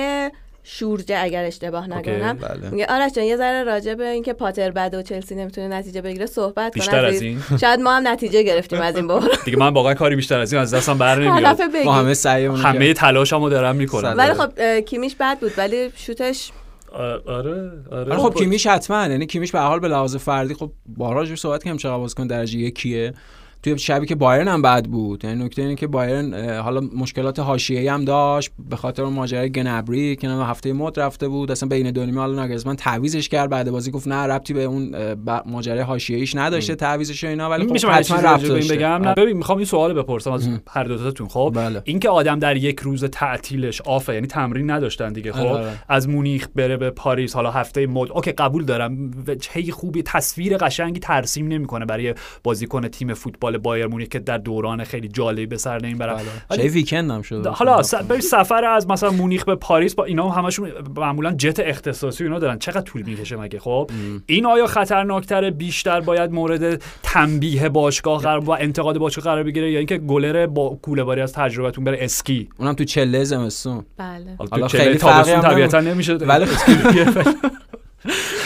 شورجه اگر اشتباه. نکنم. بله. میگه آرش جان یه ذره راجع به اینکه پاتر بد و چلسی نمی‌تونه نتیجه بگیره صحبت بیشتر از. این؟ شاید ما هم نتیجه گرفتیم از این بحران دیگه من واقعا کاری بیشتر از این از دستم بر نمیاد. ما همه سعیمون همه تلاشمو دارم می‌کنم. ولی خب کیمیش بد بود ولی شوتش آره آره. آره خب کیمیش حتما. یعنی کیمیش به هر حال به لحاظ فردی خب بارها جو صحبت کردیم چقدر بازیکن درجه یکیه. توی شبی که بایرن هم بد بود. یعنی نکته اینه که بایرن حالا مشکلات حاشیه‌ای هم داشت. به خاطر ماجرای گنبری که نه هفته مد رفته بود. اصلا بین دو نیمه حالا ناگزمن تعویزش کرد. بعد بازی گفت نه ربطی به اون ماجرای حاشیه‌ایش نداشته تعویضش و اینا. ولی خب حتما ربط این داشته. بگم؟ نه ببین می‌خوام این سوال بپرسم از هر دو تاتون. خب بله. اینکه آدم در یک روز تعطیلش off ه یعنی تمرین نداشتن دیگه خب؟ آره، آره. از مونیخ بره به پاریس حالا هفته مد. اوکی قبول دارم. چه خوبی تصویر قشنگی ترسیم نمی‌کنه برای بازیکن تیم فوتبال بایر مونیخ که در دوران خیلی جالبی به سر نمی‌برن چه weekend هم شده حالا سفر از مثلا مونیخ به پاریس با اینا هم همشون معمولا جت اختصاصی و اینا دارن. چقدر طول می‌کشه مگه؟ خب؟ این آیا خطرناکتره بیشتر باید مورد تنبیه باشگاه قرار و انتقاد باشگاه قرار بگیره یا اینکه گلر با کوله باری از تجربتون بره اسکی؟ اونم تو چله زمستون. بله. حالا خیلی تابستون طبیعتا نمیشه. ولی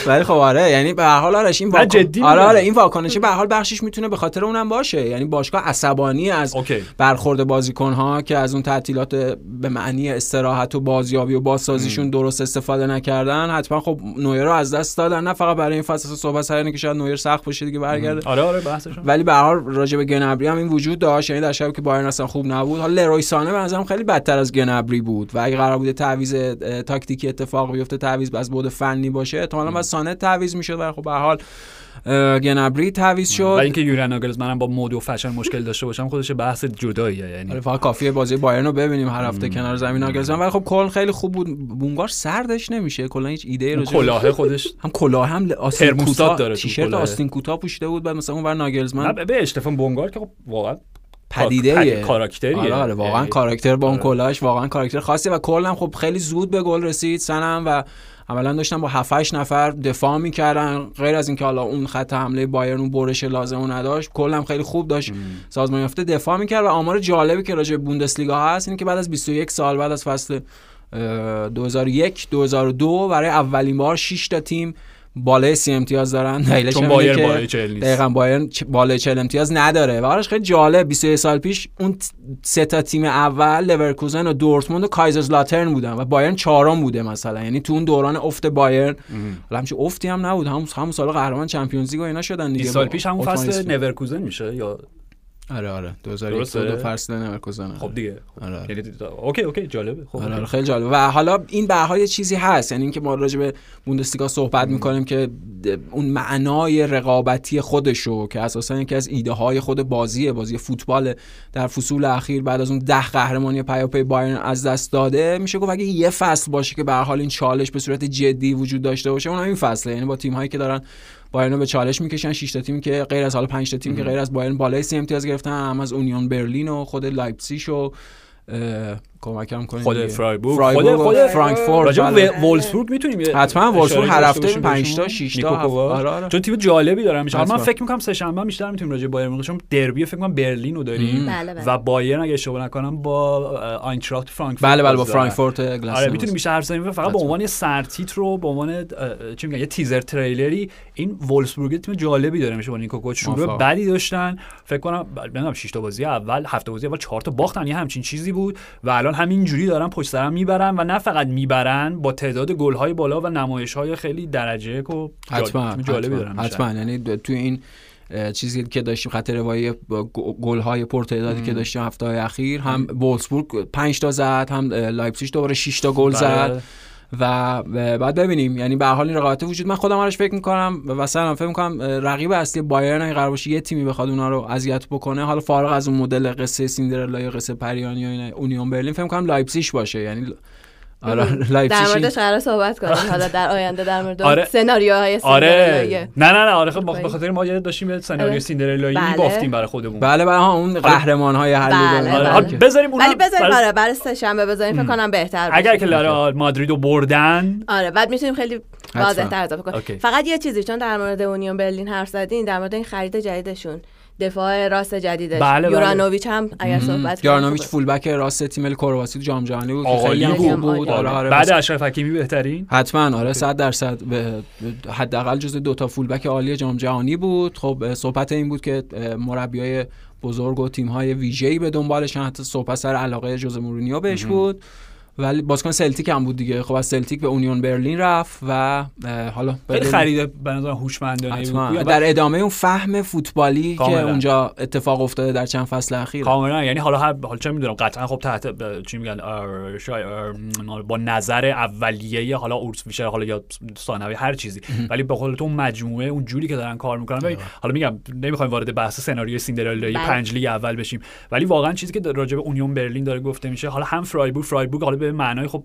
ولی خب آره یعنی به هر حال آرش این نه، واکن... جدی آره. آره این واکنشی به هر حال بخشش می‌تونه به خاطر اونم باشه. یعنی باشگاه عصبانی از اوکی. برخورد بازیکن ها که از اون تعطیلات به معنی استراحت و بازیابی و بازسازیشون درست استفاده نکردن حتما خب نویر رو از دست دادن. نه فقط برای این فصل صحبت سر اینه که شاید نویر سخت باشه دیگه برگرده. آره آره بحثشون. ولی به هر حال راجع به گنبری هم این وجود داشت. یعنی در شبی که بایرن اصلا خوب نبود. حالا لروی سانه به نظرم خیلی بدتر از گنبری بود. و اگه قرار بوده تعویض تاکتیکی اتفاق بیفته تعویض از بود فنی باشه احتمالاً بعد سانه تعویض می‌شد ولی خب به هر حال گنبری تعویض و شد اینکه یورین ناگلزمن هم با مد و فشن مشکل داشته باشم خودش بحث جداییه یعنی. آره فقط کافیه بازی بایرن رو ببینیم هر هفته کنار زمین ناگلزمن ولی خب کل خیلی خوب بود. بونگار سردش نمیشه. کلا هیچ ایده به- کلاه خودش. هم کلاه هم آستین کوتاه داره تیشرت. آستین کوتاه پوشیده بود. بعد مثلا اون نه ناگلزمن به اشتفان بونگار که خب واقعا پدیده پد- کاراکتریه. آره آره واقعا یعنی- کاراکتر با اون آره. کلاهش واقعا کاراکتر خاصی و کلا خب خیلی زود به گل رسید. سنم و اولا داشتن با 7 8 نفر دفاع می‌کردن. غیر از اینکه حالا اون خط حمله بایرن اون برش لازم نداشت کلا خیلی خوب داشت. سازمان یافته دفاع می‌کرد و آمار جالبی که راجع به بوندسلیگا هست اینه که بعد از 21 سال بعد از فصل اه، 2001 2002 برای اولین بار 6 تا تیم بالای سی امتیاز دارن. دلیلش چون بایر بالای 40 نیست. دقیقا بایرن چ- بالای 40 امتیاز نداره. و آرش خیلی جالب 21 سال پیش اون سه تا تیم اول لورکوزن و دورتموند و کایزرزلاترن بودن و بایرن چهارم بوده مثلا. یعنی تو اون دوران افت بایرن. حالا همچین افتی هم نبود. همون همون سال قهرمان Champions League و اینا شدن دیگه. 20 سال پیش همون فصل. لورکوزن میشه یا آره آره 2001 درسته؟ دو فصل خب دیگه خب. آره. یعنی اوکی اوکی جالبه خب آره. آره، خیلی جالب و حالا این به هر چیزی هست یعنی اینکه ما راجع به بوندسلیگا صحبت می‌کنیم که اون معنای رقابتی خودشو که اساسا یکی از ایده های خود بازیه بازی فوتبال در فصول اخیر بعد از اون ده قهرمانی پیاپی بایرن از دست داده میشه گفت اگه یه فصل باشه که به هر حال این چالش به صورت جدی وجود داشته باشه اون این فصله یعنی با تیم هایی که دارن بایرن به چالش می‌کشن. 6 تا تیمی که غیر از حالا 5 تا تیم که غیر از بایرن بالای 30 امتیاز گرفتن. هم از اونیون برلین و خود لایپزیگ و کمکم کنید خود. فرایبورگ خود خود فرانکفورت راجع بله. به وولسبورگ می‌تونیم حتما وولسبورگ هر هفته باشیم 5 تا بهشون؟ 6 تا. آره آره چون تیم جالبی دارن میشه من. فکر می‌کنم سه شنبه بیشتر می‌تونیم راجع به بایر مونیخ چون دربی فکر کنم برلین رو داریم بله، بله. و بایرن اگه اشتباه نکنم با آینتراخت فرانکفورت بله بله با. فرانکفورت گلاسن آره می‌تونیم بیشتر حرف بزنیم فقط به. عنوان سرتیتر رو به عنوان چی میگن یه تیزر تریلری این وولسبورگ تیم جالبی داره میشه با نیکو کوچ شروع. بدی داشتن فکر کنم نمی‌دونم 6 تا بازی اول هفته بازی اول 4 تا باختن یه همچین چیزی بود و الان همین جوری دارن پشت سر هم می‌برن و نه فقط می‌برن با تعداد گل های بالا و نمایش های خیلی درجه و جال- حتما تیم جالبی دارن. حتما یعنی توی این چیزی که داشتیم خط روایی گل های پرتعدادی که داشتیم هفته های اخیر هم وولسبورگ 5 تا زد هم لایپزیگ دوباره 6 تا گل زد بله. و بعد ببینیم. یعنی به حال این رقابت وجود من خودم آرش فکر می‌کنم و مثلا فکر می‌کنم رقیب اصلی بایرن اگه قرار باشه یه تیمی بخواد اونا رو اذیت بکنه حالا فارغ از اون مدل قصه سیندرلا یا قصه پریانی یا اونیون برلین فکر می‌کنم لایپزیگ باشه. یعنی آره در لایپزیگ موردش قرار صحبت کنیم. حالا در آینده در مورد آره. سناریوهای آره. نه نه نه. آره خب به خاطر ما یه داشتیم یه سناریو آره. سیندرلایی بله. بافتیم برای خودمون. بله بله ها اون قهرمان های بله، آره. بله. بذاریم اون ولی بذاریم آره برای سه شنبه بذاریم. فکر کنم بهتر اگر. که لارا مادریدو بردن آره بعد می‌تونیم خیلی واضح تر اضافه. کنیم. فقط یه چیزی چون در مورد اونیون برلین حرف زدین در مورد این خرید جدیدشون. دفاع راست جدیدش بله، بله. یورانوویچ هم اگر صحبت کنیم یورانوویچ خوبه. فولبک راست تیم ملی کرواسی تو جام جهانی بود. خیلی بود. خوب بود. آره. آره آره بعد اشرف حکیمی بهترین؟ حتما آره 100 درصد. حداقل جز دو تا فولبک عالی جام جهانی بود. خب صحبت این بود که مربیای بزرگ و تیم های ویژه‌ای به دنبالشن. حتی صحبت سر علاقه ژوزه مورینیو بهش بود. ولی بازیکن سلتیک هم بود دیگه. خب از سلتیک به اونیون برلین رفت و حالا خیلی خرید به نظر هوشمندانه. بود. در ادامه اون فهم فوتبالی که کاملا. اونجا اتفاق افتاده در چند فصل اخیر. کاملا. یعنی حالا هر حالا چه می‌دونم قطعا خب تحت ب- چی میگن ار- شاید ار- با نظر اولیه حالا اورس فیشر حالا یا ثانوی هر چیزی. ولی به قول تو اون مجموعه اون جوری که دارن کار می‌کنن. ولی حالا میگم نمی‌خوایم وارد بحث سناریوی سیندرلایی بله. پنج لیگ اول بشیم. ولی واقعا چیزی که راجع به اونیون برلین داره گفته میشه حالا هم فرایبورگ فرایبورگ حالا به معنای خب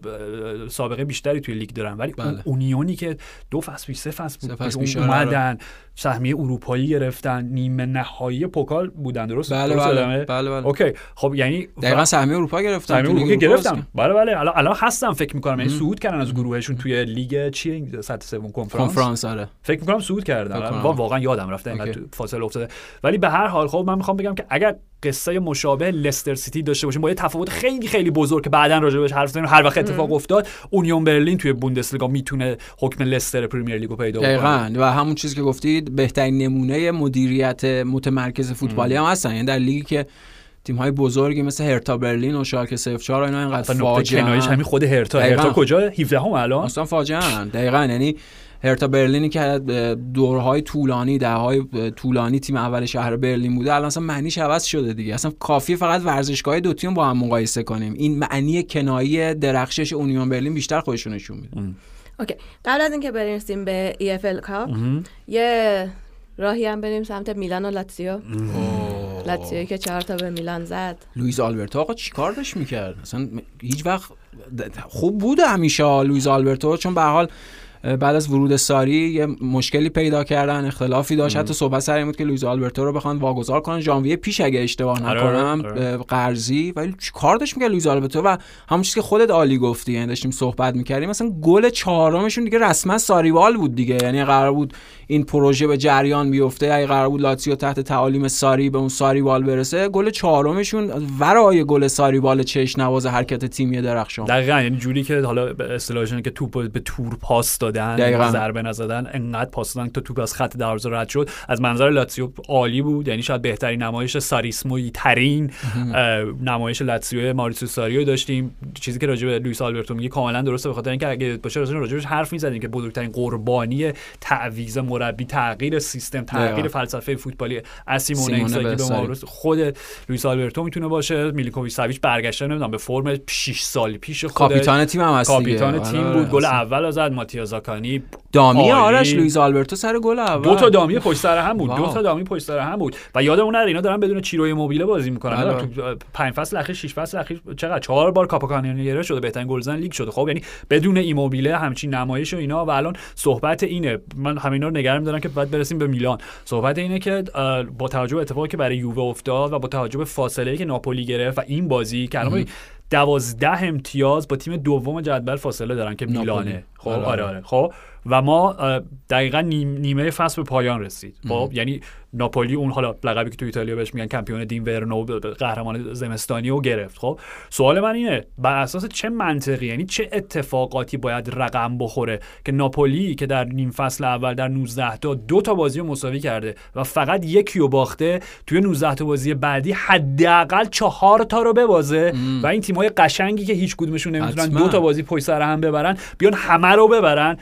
سابقه بیشتری توی لیگ دارن. ولی اون بله. اونیونی که دو فصل پیش سه فصل بود اون آره، اومدن سهمیه اروپایی گرفتن نیمه نهایی پوکال بودن درست؟ بله درست بله؟ بله بله. اوکی. خب یعنی دقیقا سهمیه اروپا گرفتن سهمیه اروپا گرفتن بله بله. الان الان هستم فکر می‌کنم. یعنی صعود کردن از گروهشون توی لیگ چیه سطح سوم کنفرانس؟ کنفرانس آره. فکر می‌کنم صعود کردن. وا- واقعا یادم رفته اینقدر فاصله افتاده. ولی به هر حال خب من می‌خوام بگم که اگر قصه مشابه لستر سیتی داشته باشیم. با یه تفاوت خیلی خیلی بزرگ که بعدا راجع بهش حرف زدیم. هر وقت اتفاق افتاد اونیون برلین توی بوندسلیگا می‌تونه حکم لستر پرمیر لیگو پیدا کنه دقیقا. و همون چیزی که گفتید بهترین نمونه مدیریت متمرکز فوتبالی هم هستن. یعنی در لیگی که تیم های بزرگی مثل هرتا برلین و شالکه 04 و اینا اینقدر فاجعه همین خود هرتا. دقیقاً. هرتا کجا؟ 17 هم الان. اصلا فاجعه. دقیقا. یعنی هرتا برلینی که دوره‌های طولانی دهه‌های طولانی تیم اول شهر برلین بوده الان اصلا معنیش عوض شده دیگه. اصلا کافی فقط ورزشگاه دو تیم با هم مقایسه کنیم. این معنی کنایی درخشش اونیون برلین بیشتر خودشون نشون میده. اوکی. قبل از اینکه برسیم به EFL Cup یه راهی هم بریم سمت میلان و لاتزیو. لاتزیو که چهار تا به میلان زد. لوئیس آلبرتو آقا چیکار داشت می‌کرد؟ اصلا هیچ وقت خوب بوده همیشه لوئیس آلبرتو چون به هر حال بعد از ورود ساری یه مشکلی پیدا کردن اختلافی داشت. حتی صحبت سر این بود که لوئیس آلبرتو رو بخوان واگذار کنن. ژانویه پیش اگه اشتباه آره، نکنم آره. قرضی. ولی کار داشت می‌کرد لوئیس آلبرتو و همون چیزی که خودت عالی گفتی یعنی داشتیم صحبت می‌کردیم. مثلا گل چهارمشون دیگه رسما ساری‌بال بود دیگه. یعنی قرار بود این پروژه به جریان بیفته. اگه قرار بود لاتزیو تحت تعالیم ساری به اون ساری‌بال برسه گل چهارمشون ورای گل ساری‌بال چشم نواز حرکت تیمی درخشان. دقیقا. یعنی جوری که حالا اصطلاحشون که توپ به تور پاس دادن. ضربه نزدن انقدر پاس دادن تا توپ از خط دروازه رد شد از منظر لاتسیو عالی بود یعنی شاید بهترین نمایش ساریسموی ترین نمایش لاتسیو مائوریتسیو ساریو داشتیم چیزی که راجع به لوئیس آلبرتو میگه کاملا درسته به خاطر اینکه اگه باشه راجع راجعش حرف می‌زدیم که بزرگترین قربانی تعویض مربی تغییر سیستم تغییر. فلسفه فوتبالی از سیمون سیمونه اینزاگی به به ساری. ما خود لوئیس آلبرتو می‌تونه باشه میلینکوویچ ساویچ برگشته نمی‌دونم به فرم 6 سال پیش خودش کاپیتان تیم هم هست. کاپیتان آره، تیم بود گل. اول زد ماتیا زاکانی dummy. آرش لوئیس آلبرتو سر گل اول. دو تا dummy پشت سر هم بود. دو تا دامی پشت سر هم بود. و یادمون نره اینا دارن بدون چیرو ایموبیله بازی می‌کنن. بله. تو پنج فصل اخیر شش فصل اخیر چقدر؟ چهار بار capocannoniere شده. بهترین گلزن لیگ شده. خب یعنی بدون ایموبیله همچین نمایش و اینا. و الان صحبت اینه. من همینا رو نگران دارم که بعد برسیم به میلان. صحبت اینه که با توجه به اتفاقی که برای یووه افتاد و با توجه به فاصله که ناپولی گرفت و این بازی که دوازده امتیاز با تیم دوم جدول فاصله دارن که. میلانه خب آره، آره آره. آره خب و ما دقیقا نیم- نیمه فصل به پایان رسید. خب یعنی ناپولی اون حالا لقبی که تو ایتالیا بهش میگن کمپیون دین ورنو قهرمان زمستانی رو گرفت. خب سوال من اینه بر اساس چه منطقی یعنی چه اتفاقاتی باید رقم بخوره که ناپولی که در نیم فصل اول در 19 تا دو تا بازی رو مساوی کرده و فقط یکی رو باخته توی 19 تا بازی بعدی حداقل چهار تا رو ببازه و این تیم‌های قشنگی که هیچ کدومشون نمی‌تونن. دو تا بازی پشت سر هم ببرن بیان همه رو ببرن.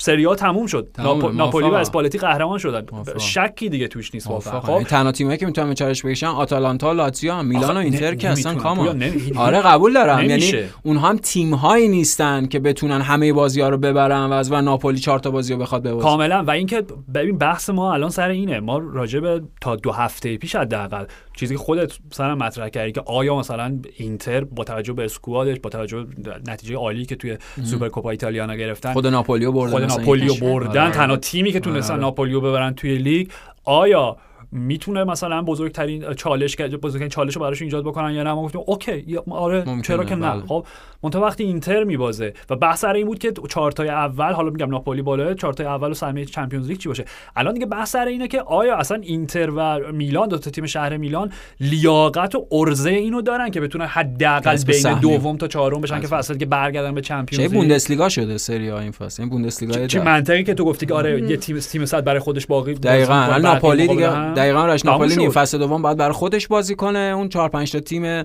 سریا تموم شد ناپولی و. اسپالتی قهرمان شدن موافقم. شکی دیگه توش نیست واقعا. خب تنها تیمایی که می‌تونن به چالش بکشن آتالانتا لاتزیو هم. میلان و اینتر که اصلا نمی- آره قبول دارم نمیشه. یعنی اونها هم تیم هایی نیستن که بتونن همه بازی ها رو ببرن و از و ناپولی چهار تا بازی رو بخواد ببازه کاملا و اینکه ببین بحث ما الان سر اینه ما راجع به تا دو هفته پیش حداقل چیزی که خودت سر مطرح کردی که آیا مثلا اینتر با توجه به squad ش با توجه به نتیجه عالی که توی سوپرکوپا ایتالیانا گرفتن خود ناپولیو بردن خود مثلا ناپولیو. بردن آره. تنها تیمی که تونستن آره. ناپولیو ببرن توی لیگ آیا می‌تونه مثلا بزرگترین چالش بزرگترین چالش رو براش ایجاد بکنن یا نه ما گفتیم okay آره ممکنه، چرا که نه بله. خب منتها وقتی اینتر میبازه و بحث سر این بود که چهار تای اول حالا میگم ناپولی بالا چهار تای اول و سهمیه Champions League چی باشه الان دیگه بحث سر اینه که آیا اصلا اینتر و میلان دو تا تیم شهر میلان لیاقت و عرضه اینو دارن که بتونن حداقل بین. دوم تا چهارم بشن که حتما. فصل که برگردن به چه Champions League بوندسلیگا شده سری آ این فصل این بوندسلیگا چه منطقی که تو گفتی که آره یه تیم تیم صد برای خودش باقی دقیقاً ناپولی دیگه. دقیقاً راش تموم ناپولی نیم. فصل دوم باید برای خودش بازی کنه اون 4 5 تا تیم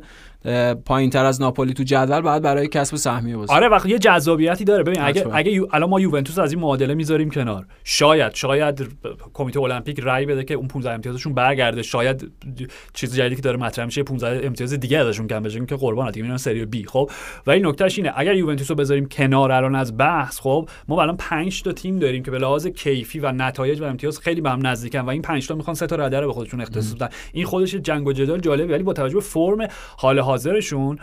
پایین تر از ناپولی تو جدول باید برای کسب سهمیه بازی. آره وقتی یه جذابیتی داره. ببین اگه. اگه یو- الان ما یوونتوس از این معادله می‌ذاریم کنار. شاید شاید کمیته المپیک رأی بده که اون 15 امتیازشون برگرده. شاید چیز جدیدی که داره مطرح میشه 15 امتیاز دیگه ازشون کم بشه. که قربان دیگه میرن سری بی. خب ولی نکتهش اینه اگر یوونتوس رو بذاریم کنار الان از بحث خب ما الان 5 تا تیم داریم که به لحاظ کیفی و نتایج و امتیاز خیلی به هم نزدیکن و این 5 تا می‌خوان سه تا رده رو به خودشون اختصاص بدن. این خودش جنگ و جدال جالبی ولی با توجه به فرم حال حاضرشون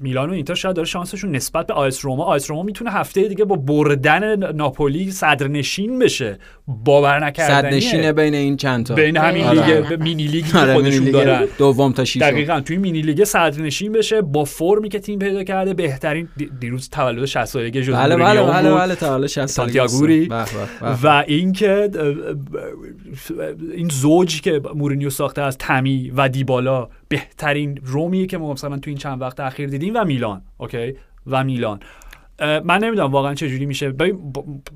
میلان و اینتر شاید داره شانسشون نسبت به آ اس روما آ اس روما می‌تونه هفته دیگه با بردن ناپولی صدرنشین بشه. باور نکردنیه. نشینه بین این چند تا بین همین آره. لیگ mini league ی که آره، خودشون لیگ دارن. دوم تا ششم. دقیقا توی mini league صدرنشین بشه با فرمی که تیم پیدا کرده. بهترین دی- دیروز تولد 60 سالگی ژوزه بله بله مورینیو بله بود. بله تولد 60 سالگی. و اینکه این زوجی که مورینیو ساخته از تمی و دیبالا بهترین رومیه که ما مثلا تو این چند وقت اخیر دیدیم و میلان اوکی؟ و میلان. من نمی‌دونم واقعا چه جوری میشه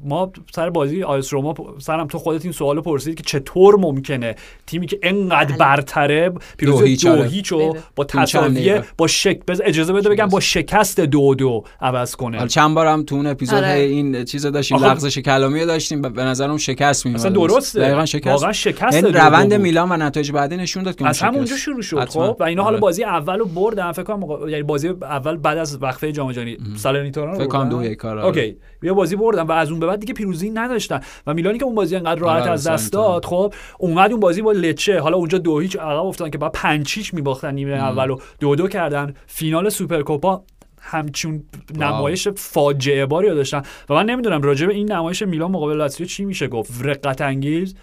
ما سر بازی آیس روما سرم تو خودت این سوالو پرسید که چطور ممکنه تیمی که انقدر بله. برتره پیروزی دو. هیچو بله. با دقیقه. با شک بز اجازه بده بگم با شکست دو دو عوض کنه حالا چند بارم تو اون اپیزود آره. این چیز داشتیم آخه- لغزش کلامی داشتیم به نظرم شکست میومد اصلا درسته دقیقاً شکست واقعا شکست یعنی دو دو روند. میلان و نتایج بعدی نشون داد که اون از همونجا شکست. شروع شد. خب و اینا حالا آره. بازی اول رو بردن فکر کنم یعنی بازی اول بعد از وقفه جام جهانی سالرنیتانا کنم؟ دو یک، آره. okay یه بازی بردن و از اون به بعد دیگه پیروزی نداشتن. و میلانی که اون بازی انقدر راحت آره، از دست. داد خب اومد اون بازی با لچه. حالا اونجا دو هیچ عقب افتادن که بعد پنج هیچ میباختن نیمه اول و دو دو کردن. فینال سوپرکوپا همچون نمایش فاجعه باری داشتن. و من نمی‌دونم راجع به این نمایش میلان مقابل لاتزیو چی میشه گفت. رقت انگیز.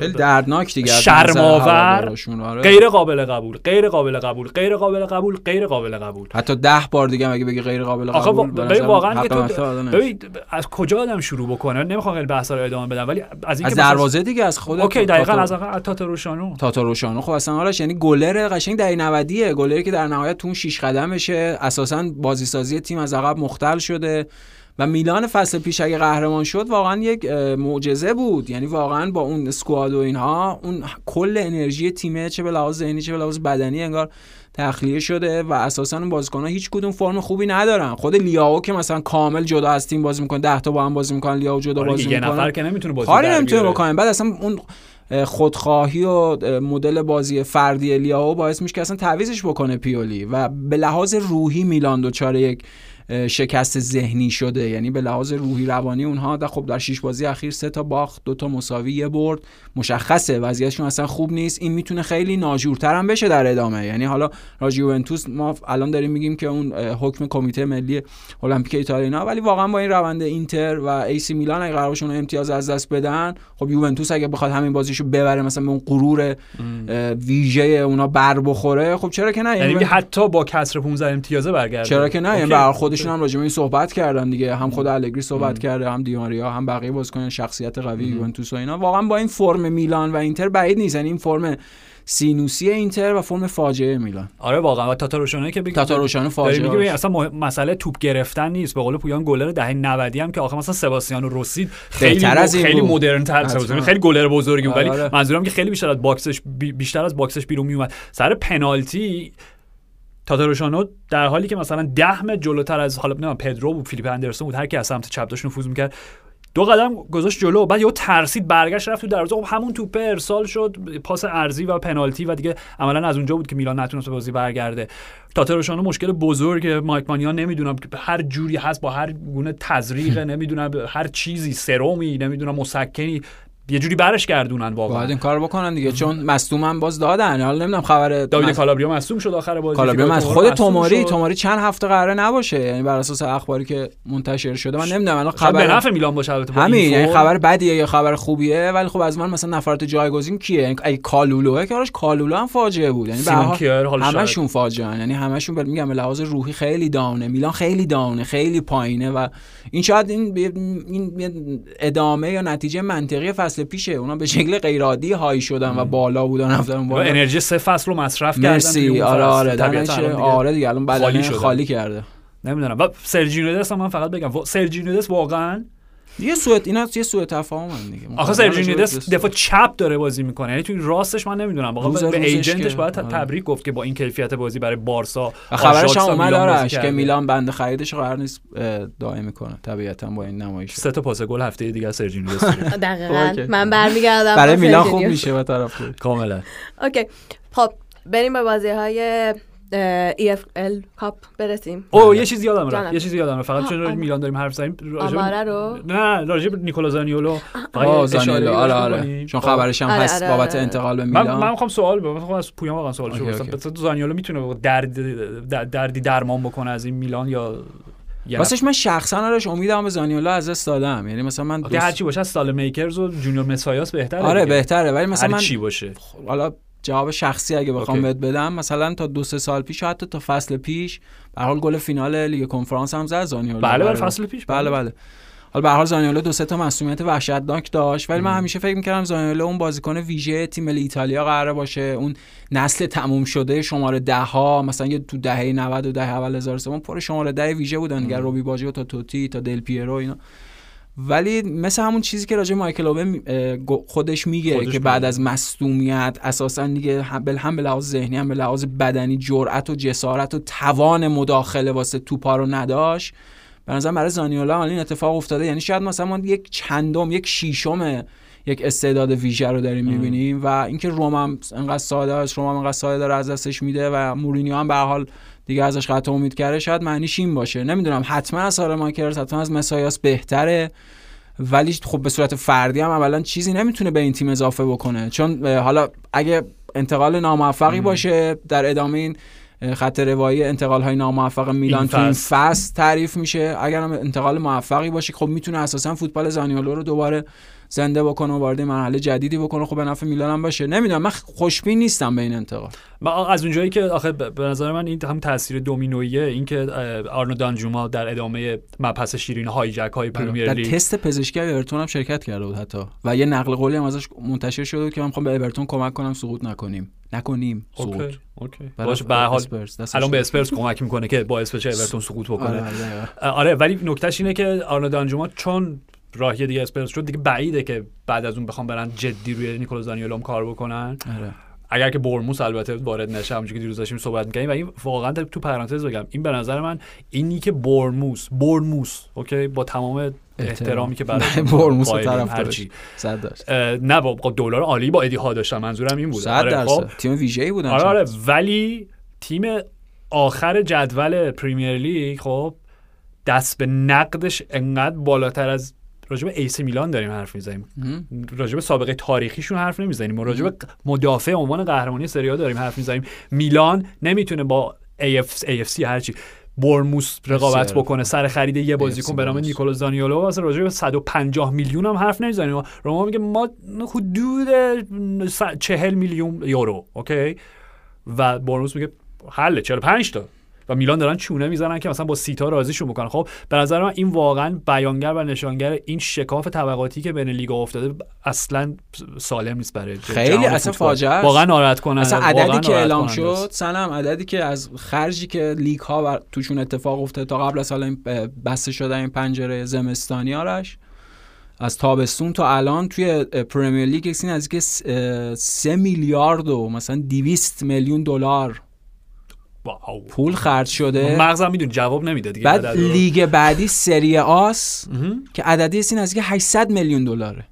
خیلی دردناک دیگه از شرم نظر آور، هوادارشون، آره. غیر قابل قبول غیر قابل قبول غیر قابل قبول غیر قابل قبول. حتی ده بار دیگه مگه بگی غیر قابل قبول ببین واقعا که تو. ببین از کجا آدم شروع بکنه؟ نمی‌خوام خیلی بحث رو ادامه بدم ولی از این از دروازه دیگه از خود اوکی دقیقاً از آقا تاتا روشانو. تاتا روشانو. خب اصلا حالش یعنی گلر قشنگ در 90 گلری که در نهایت تو اون شیش قدمشه. اساسا بازی سازی تیم از عقب مختل شده. و میلان فصل پیش اگه قهرمان شد واقعا یک معجزه بود. یعنی واقعا با اون اسکواد و اینها اون کل انرژی تیمه چه به لحاظ ذهنی چه به لحاظ بدنی انگار تخلیه شده و اساسا اون بازیکن‌ها هیچ کدوم فرم خوبی ندارن. خود لیاو که مثلا کامل جدا از تیم بازی می‌کنه 10 تا با هم بازی می‌کنن لیاو جدا آره بازی یه می‌کنه نفر که نمی‌تونه بازی کاری نمی‌تونه. بکنه. بعد اصلا اون اه، خودخواهی و مدل بازی فردی لیاو باعث میشه که اصلا تعویزش بکنه پیولی و به لحاظ روحی میلان دوچاره یک شکست ذهنی شده. یعنی به لحاظ روحی روانی اونها در خب در شش بازی اخیر سه تا باخت دو تا مساوی یه برد. مشخصه وضعیتشون اصلا خوب نیست. این می‌تونه خیلی ناجورتر هم بشه در ادامه. یعنی حالا راجع یوونتوس ما الان داریم میگیم که اون حکم کمیته ملی المپیک ایتالیا اینا ولی واقعا با این روند اینتر و ایسی میلان اگه قرار باشه اون امتیاز از دست بدن خب یوونتوس اگه بخواد همین بازیشو ببره مثلا به اون غرور ویژه اونا بر بخوره خب چرا که نه؟ یعنی یعنی حتی با کسر 15 امتیازه برگرده. چرا که نه؟ یعنی خودشون هم راجع به این صحبت کردن دیگه. هم خود الگری صحبت کرده هم دیماریا هم بقیه بازیکنان شخصیت قوی یوونتوس و اینا. واقعا با این فرم میلان و اینتر بعید نیست. یعنی این فرم سینوسی اینتر و فرم فاجعه میلان. آره واقعا. و تاتاروشانو که بگی تاتاروشانو داری فاجعه میگه. اصلا مسئله توپ گرفتن نیست. به قول پویان گلر دهه 90 هم که آخه مثلا سباستیانو روسی خیلی بهتر از این خیلی. مدرن تر حتما. سباستیانو خیلی گلر بزرگی بود. آره، ولی آره. منظورم که خیلی بیشتر از box ش بی- بیشتر از box ش بیرون میومد سر پنالتی تاتاروشانو در حالی که مثلا ده متر جلوتر از حالا نه پدرو بود فیلیپ اندرسون بود هر کی از سمت چپ داشت نفوذ می‌کرد. دو قدم گذاشت جلو بعد یهو ترسید برگشت رفت تو دروازه. خب همون توپه ارسال شد پاس ارزی و پنالتی و دیگه عملا از اونجا بود که میلان نتونست بازی برگرده. تاتاروشانو مشکل بزرگ مایک مانیا نمی‌دونم که هر جوری هست با هر گونه تزریق نمی‌دونم هر چیزی سرومی نمی‌دونم مسکنی یه جوری برش گردونن واقعا. باید این کار بکنن دیگه چون مصدومم باز دادن حالا نمی‌دونم خبر داوید مص- کالابریا مصدوم شد آخر بازی کالابریا فیگارو مص- تومورا خود مصدوم توماری شد. توماری چند هفته قراره نباشه یعنی بر اساس اخباری که منتشر شده. من نمی‌دونم الان شاید به خبر نفع میلان باشه البته همین یعنی. خبر بدیه یا خبر خوبیه؟ ولی خب از من مثلا نفرات جایگزین کیه؟ یعنی اگه کالولوه که آرش کالولو هم فاجعه بود. یعنی. همشون فاجعه یعنی همشون بل- میگم به لحاظ روحی خیلی داونه میلان خیلی داونه خیلی پایینه و این شاید این این این ادامه یا نتیجه منطقی فصل پیشه. اونا به شکل غیر عادی های شدن و بالا بودن رفتن بالا. انرژی سه فصل رو مصرف کردن مرسی. اون آره فصل. آره. دیگه آره دیگه الان خالی. خالی کرده. نمی‌دونم. و سرجینودس هم من فقط بگم وا- سرجینودس واقعا یه سوء اینا یه سوء تفاهم دیگه آخه سرجینودس دفاع چپ داره بازی می‌کنه یعنی توی راستش من نمی‌دونم واقعا به ایجنتش باید آره. تبریک گفت که با این کیفیت بازی برای بارسا خبرش هم اومد آرش که. میلان بنده خریدش رو قرار نیست دائمی کنه طبیعتا با این نمایش سه تا پاس گل هفته دیگه از سرجینودس داریم. دقیقا. من برمیگردم برای میلان. خوب میشه به طرف کاملا اوکی خب بریم به بازی های EFL کاپ برسیم او یه چیزی یادم. رفت یه چیزی یادم رفت فقط چون راجع. میلان داریم حرف زدیم به- آماره رو نه راجع نیکولا زانیولو آه زانیولو آره آره. چون خب. خبرش هم هست بابت. انتقال به میلان من می‌خوام سوال بپرسم می‌خوام از پویان واقعا سوال بپرسم زانیولو می‌تونه درد در- دردی درمان بکنه از این میلان یا راستش من شخصا آرش امیدم به زانیولا از دست دادم یعنی مثلا من هر چی باشه از سالمیکرز و جونیور مسایاس بهتره آره. بهتره ولی مثلا من چی باشه حالا جواب شخصی اگه بخوام. بهت بدم مثلا تا دو سه سال پیش حتی تا فصل پیش به هر حال گل فینال لیگ کنفرانس هم زد زانیولا بله بله برای- فصل پیش بله بله. حالا به هر حال زانیولو دو سه تا مصدومیت وحشتناک داشت ولی من همیشه فکر می‌کردم زانیولو اون بازیکن ویژه تیم ملی ایتالیا قراره باشه اون نسل تموم شده شماره ده ها مثلا یه تو دهه 90 و دهه اول هزار سوم پر شماره ده ویژه بودن دیگه روبی باجیو تا توتی تا دل پیرو اینا. ولی مثل همون چیزی که راجع مایکل اوون گو- خودش میگه خودش که بعد. از مصدومیت اساسا دیگه هم به هم به لحاظ ذهنی هم به لحاظ بدنی جرأت و جسارت و توان مداخله واسه توپا رو نداشت. به نظر برای زانیولا این اتفاق افتاده. یعنی شاید مثلا ما یک چندم یک شیشم یک استعداد ویژه رو داریم می‌بینیم و اینکه روم هم انقدر ساده است روم هم انقدر ساده داره از دستش میده و مورینیو هم به حال دیگه ازش قطع امید کرده شاید معنیش این باشه. نمی‌دونم حتما از سال ماکرز حتما از مسایاس بهتره. ولی خب به صورت فردی هم اولا چیزی نمی‌تونه به این تیم اضافه بکنه. چون حالا اگه انتقال ناموفقی باشه در ادامه این خط روایی انتقال های ناموفق میلان این تو این فصل. فصل تعریف میشه. اگر هم انتقال موفقی باشه خب می‌تونه اساسا فوتبال زانیولو رو دوباره زنده بکنه و وارد مرحله جدیدی بکنه. خب به نفع میلان هم باشه. نمی‌دونم من خوشبین نیستم به این انتقال. من از اونجایی که آخه به نظر من این هم تاثیر دومینویه این که اه، آرنو دانجوما در ادامه مبحث شیرین هایجک های پرمیر در لیگ. تست پزشکی اورتون هم شرکت کرده بود حتی. و یه نقل قولی هم ازش منتشر شده بود که من می‌خوام به اورتون کمک کنم سقوط نکنیم. نکنیم. سقوط okay. okay باشه به حال اسپرس، الان به. اسپرس کمک می‌کنه که باعث بشه اورتون سقوط آره، بکنه آره،. آره ولی نکتهش اینه که آرنو دانجوما چون راهی دیگه اسپرس شد دیگه بعیده که بعد از اون بخوام برن جدی روی نیکولا زانیولو هم کار بکنن آره. اگر که بورنموث البته وارد نشه همونجوری که دیروز داشتیم صحبت می‌کردیم و این واقعا تو پرانتز بگم این به نظر من اینی که برموس برموس اوکی با تمام احترامی که برای برموس طرف هرچی. صد اه، نه با دلار عالی با ادی ها داشتم منظورم این بود صد آره، خب. تیم ویژه‌ای بودن آره آره. ولی تیم آخر جدول پریمیر لیگ خب دست به نقدش انقدر بالاتر از راجب ایس میلان داریم حرف می‌زنیم. راجب سابقه تاریخیشون حرف نمی‌زنیم راجب مدافع عنوان قهرمانی سری داریم حرف می‌زنیم میلان نمی‌تونه با AFC, AFC هرچی برموس رقابت. بکنه سر خرید یه بازیکن به نام. نیکولو زانیولو واسه راجع به 150 میلیون هم حرف نمی‌زنیم روما میگه ما حدود 40 میلیون یورو اوکی و برموس میگه حله 45 تا و میلان دارن چونه می‌زنن که مثلا با سیتا راضیشون بکنن خب به نظر من این واقعا بیانگر و نشانگر این شکاف طبقاتی که بین لیگا افتاده اصلا سالم نیست برای خیلی اصلا. فاجعه است. واقعا ناراحت کننده اصلا عددی که اعلام. شد سنم عددی که از خرجی که لیگ ها بر توشون اتفاق افتاده تا قبل از حالا این بسته شدن این پنجره زمستانی آرش از تابستون تا الان توی پرمیر لیگ نزدیک س- اه، سه میلیارد و مثلا 200 میلیون دلار wow. پول خرج شده. مغزم می‌دونی جواب نمیده دیگه بعد. لیگ بعدی سری آست. که عددی این نزدیک 800 میلیون دلاره.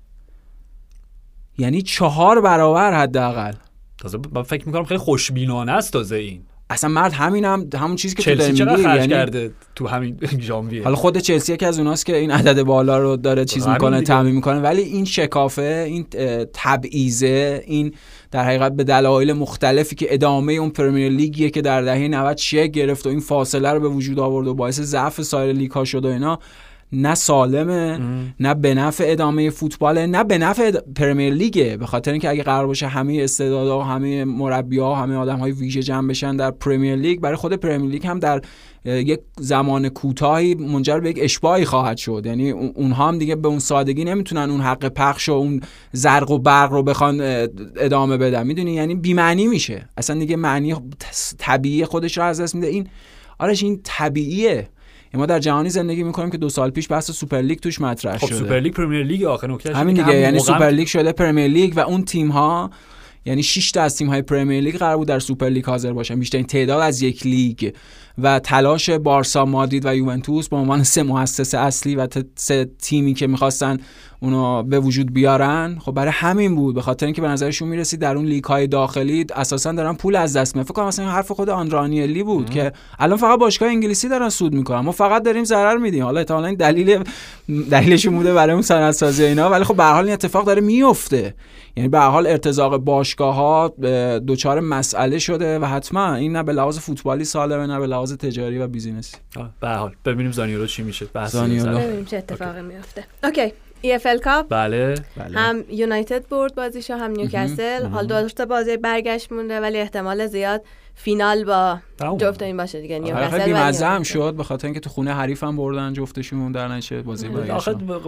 یعنی چهار برابر حداقل. تازه من فکر می‌کنم خیلی خوشبینانه است تازه این. اصلا مرد همینم همون چیزی که تو چلسی داری خرج یعنی کرده تو همین ژانویه؟ حالا خود چلسی یکی از اوناست که این عدد بالا رو داره چیز همین می‌کنه. تعمین می‌کنه. ولی این شکافه این اه، تبعیضه این در حقیقت به دلایل مختلفی که ادامه اون پرمیر لیگیه که در دهه 90 شکل گرفت و این فاصله رو به وجود آورد و باعث ضعف سایر لیگ ها شد و اینا نه سالمه نه به نفع ادامه فوتباله نه به نفع اد- پرمیر لیگه. به خاطر اینکه اگه قرار باشه همه استعدادها و همه مربی‌ها و همه آدم های ویژه جمع بشن در پرمیر لیگ برای خود پرمیر لیگ هم در یک زمان کوتاهی منجر به یک اشباعی خواهد شد. یعنی اون- اونها هم دیگه به اون سادگی نمی‌تونن اون حق پخش و اون زرق و برق رو بخوان ادامه بدن. می‌دونی؟ یعنی بی‌معنی میشه. اصلا دیگه معنی طبیعی خودش رو از دست میده. این آرش این طبیعیه. ما در جهانی زندگی می‌کنیم که دو سال پیش بحث سوپر لیگ توش مطرح خب شده. سوپر لیگ پرمیر لیگ آخه نکته همین دیگه یعنی سوپر لیگ شده پرمیر لیگ و اون تیم ها یعنی 6 تا از تیم های پرمیر لیگ قرار بود در سوپر لیگ حاضر باشن. بیشترین تعداد از یک لیگ. و تلاش بارسا مادرید و یوونتوس به عنوان سه مؤسسه اصلی و سه تیمی که می‌خواستن اونو به وجود بیارن. خب برای همین بود به خاطر اینکه به نظرشون می‌رسید در اون لیگ های داخلی اساسا دارن پول از دست میدن. فکر کنم مثلا حرف خود آندره آنیلی بود که الان فقط باشگاه انگلیسی دارن سود می‌کنن. ما فقط داریم ضرر میدیم. حالا احتمالاً این دلیل دلیلش بوده برای اون صنعت سازی اینا. ولی خب به هر حال این اتفاق داره میفته یعنی به هر حال ارتزاق باشگاه ها دوچار مسئله شده و حتما این نه به لحاظ فوتبالی سالمه نه به لحاظ تجاری و business ی. به هر حال. ببینیم زانیولو چی میشه. بحث زانیولو. ببینیم چه اتفاقی میفته. okay. EFL Cup بله. هم یونایتد برد بازیشو هم نیوکاسل حال دو تا بازی برگشت مونده ولی احتمال زیاد فینال با. جفت این باشه دیگه آره، نیوکاسل بی‌مزه هم. شد به خاطر اینکه تو خونه حریف هم بردن جفتشون در نشه بازی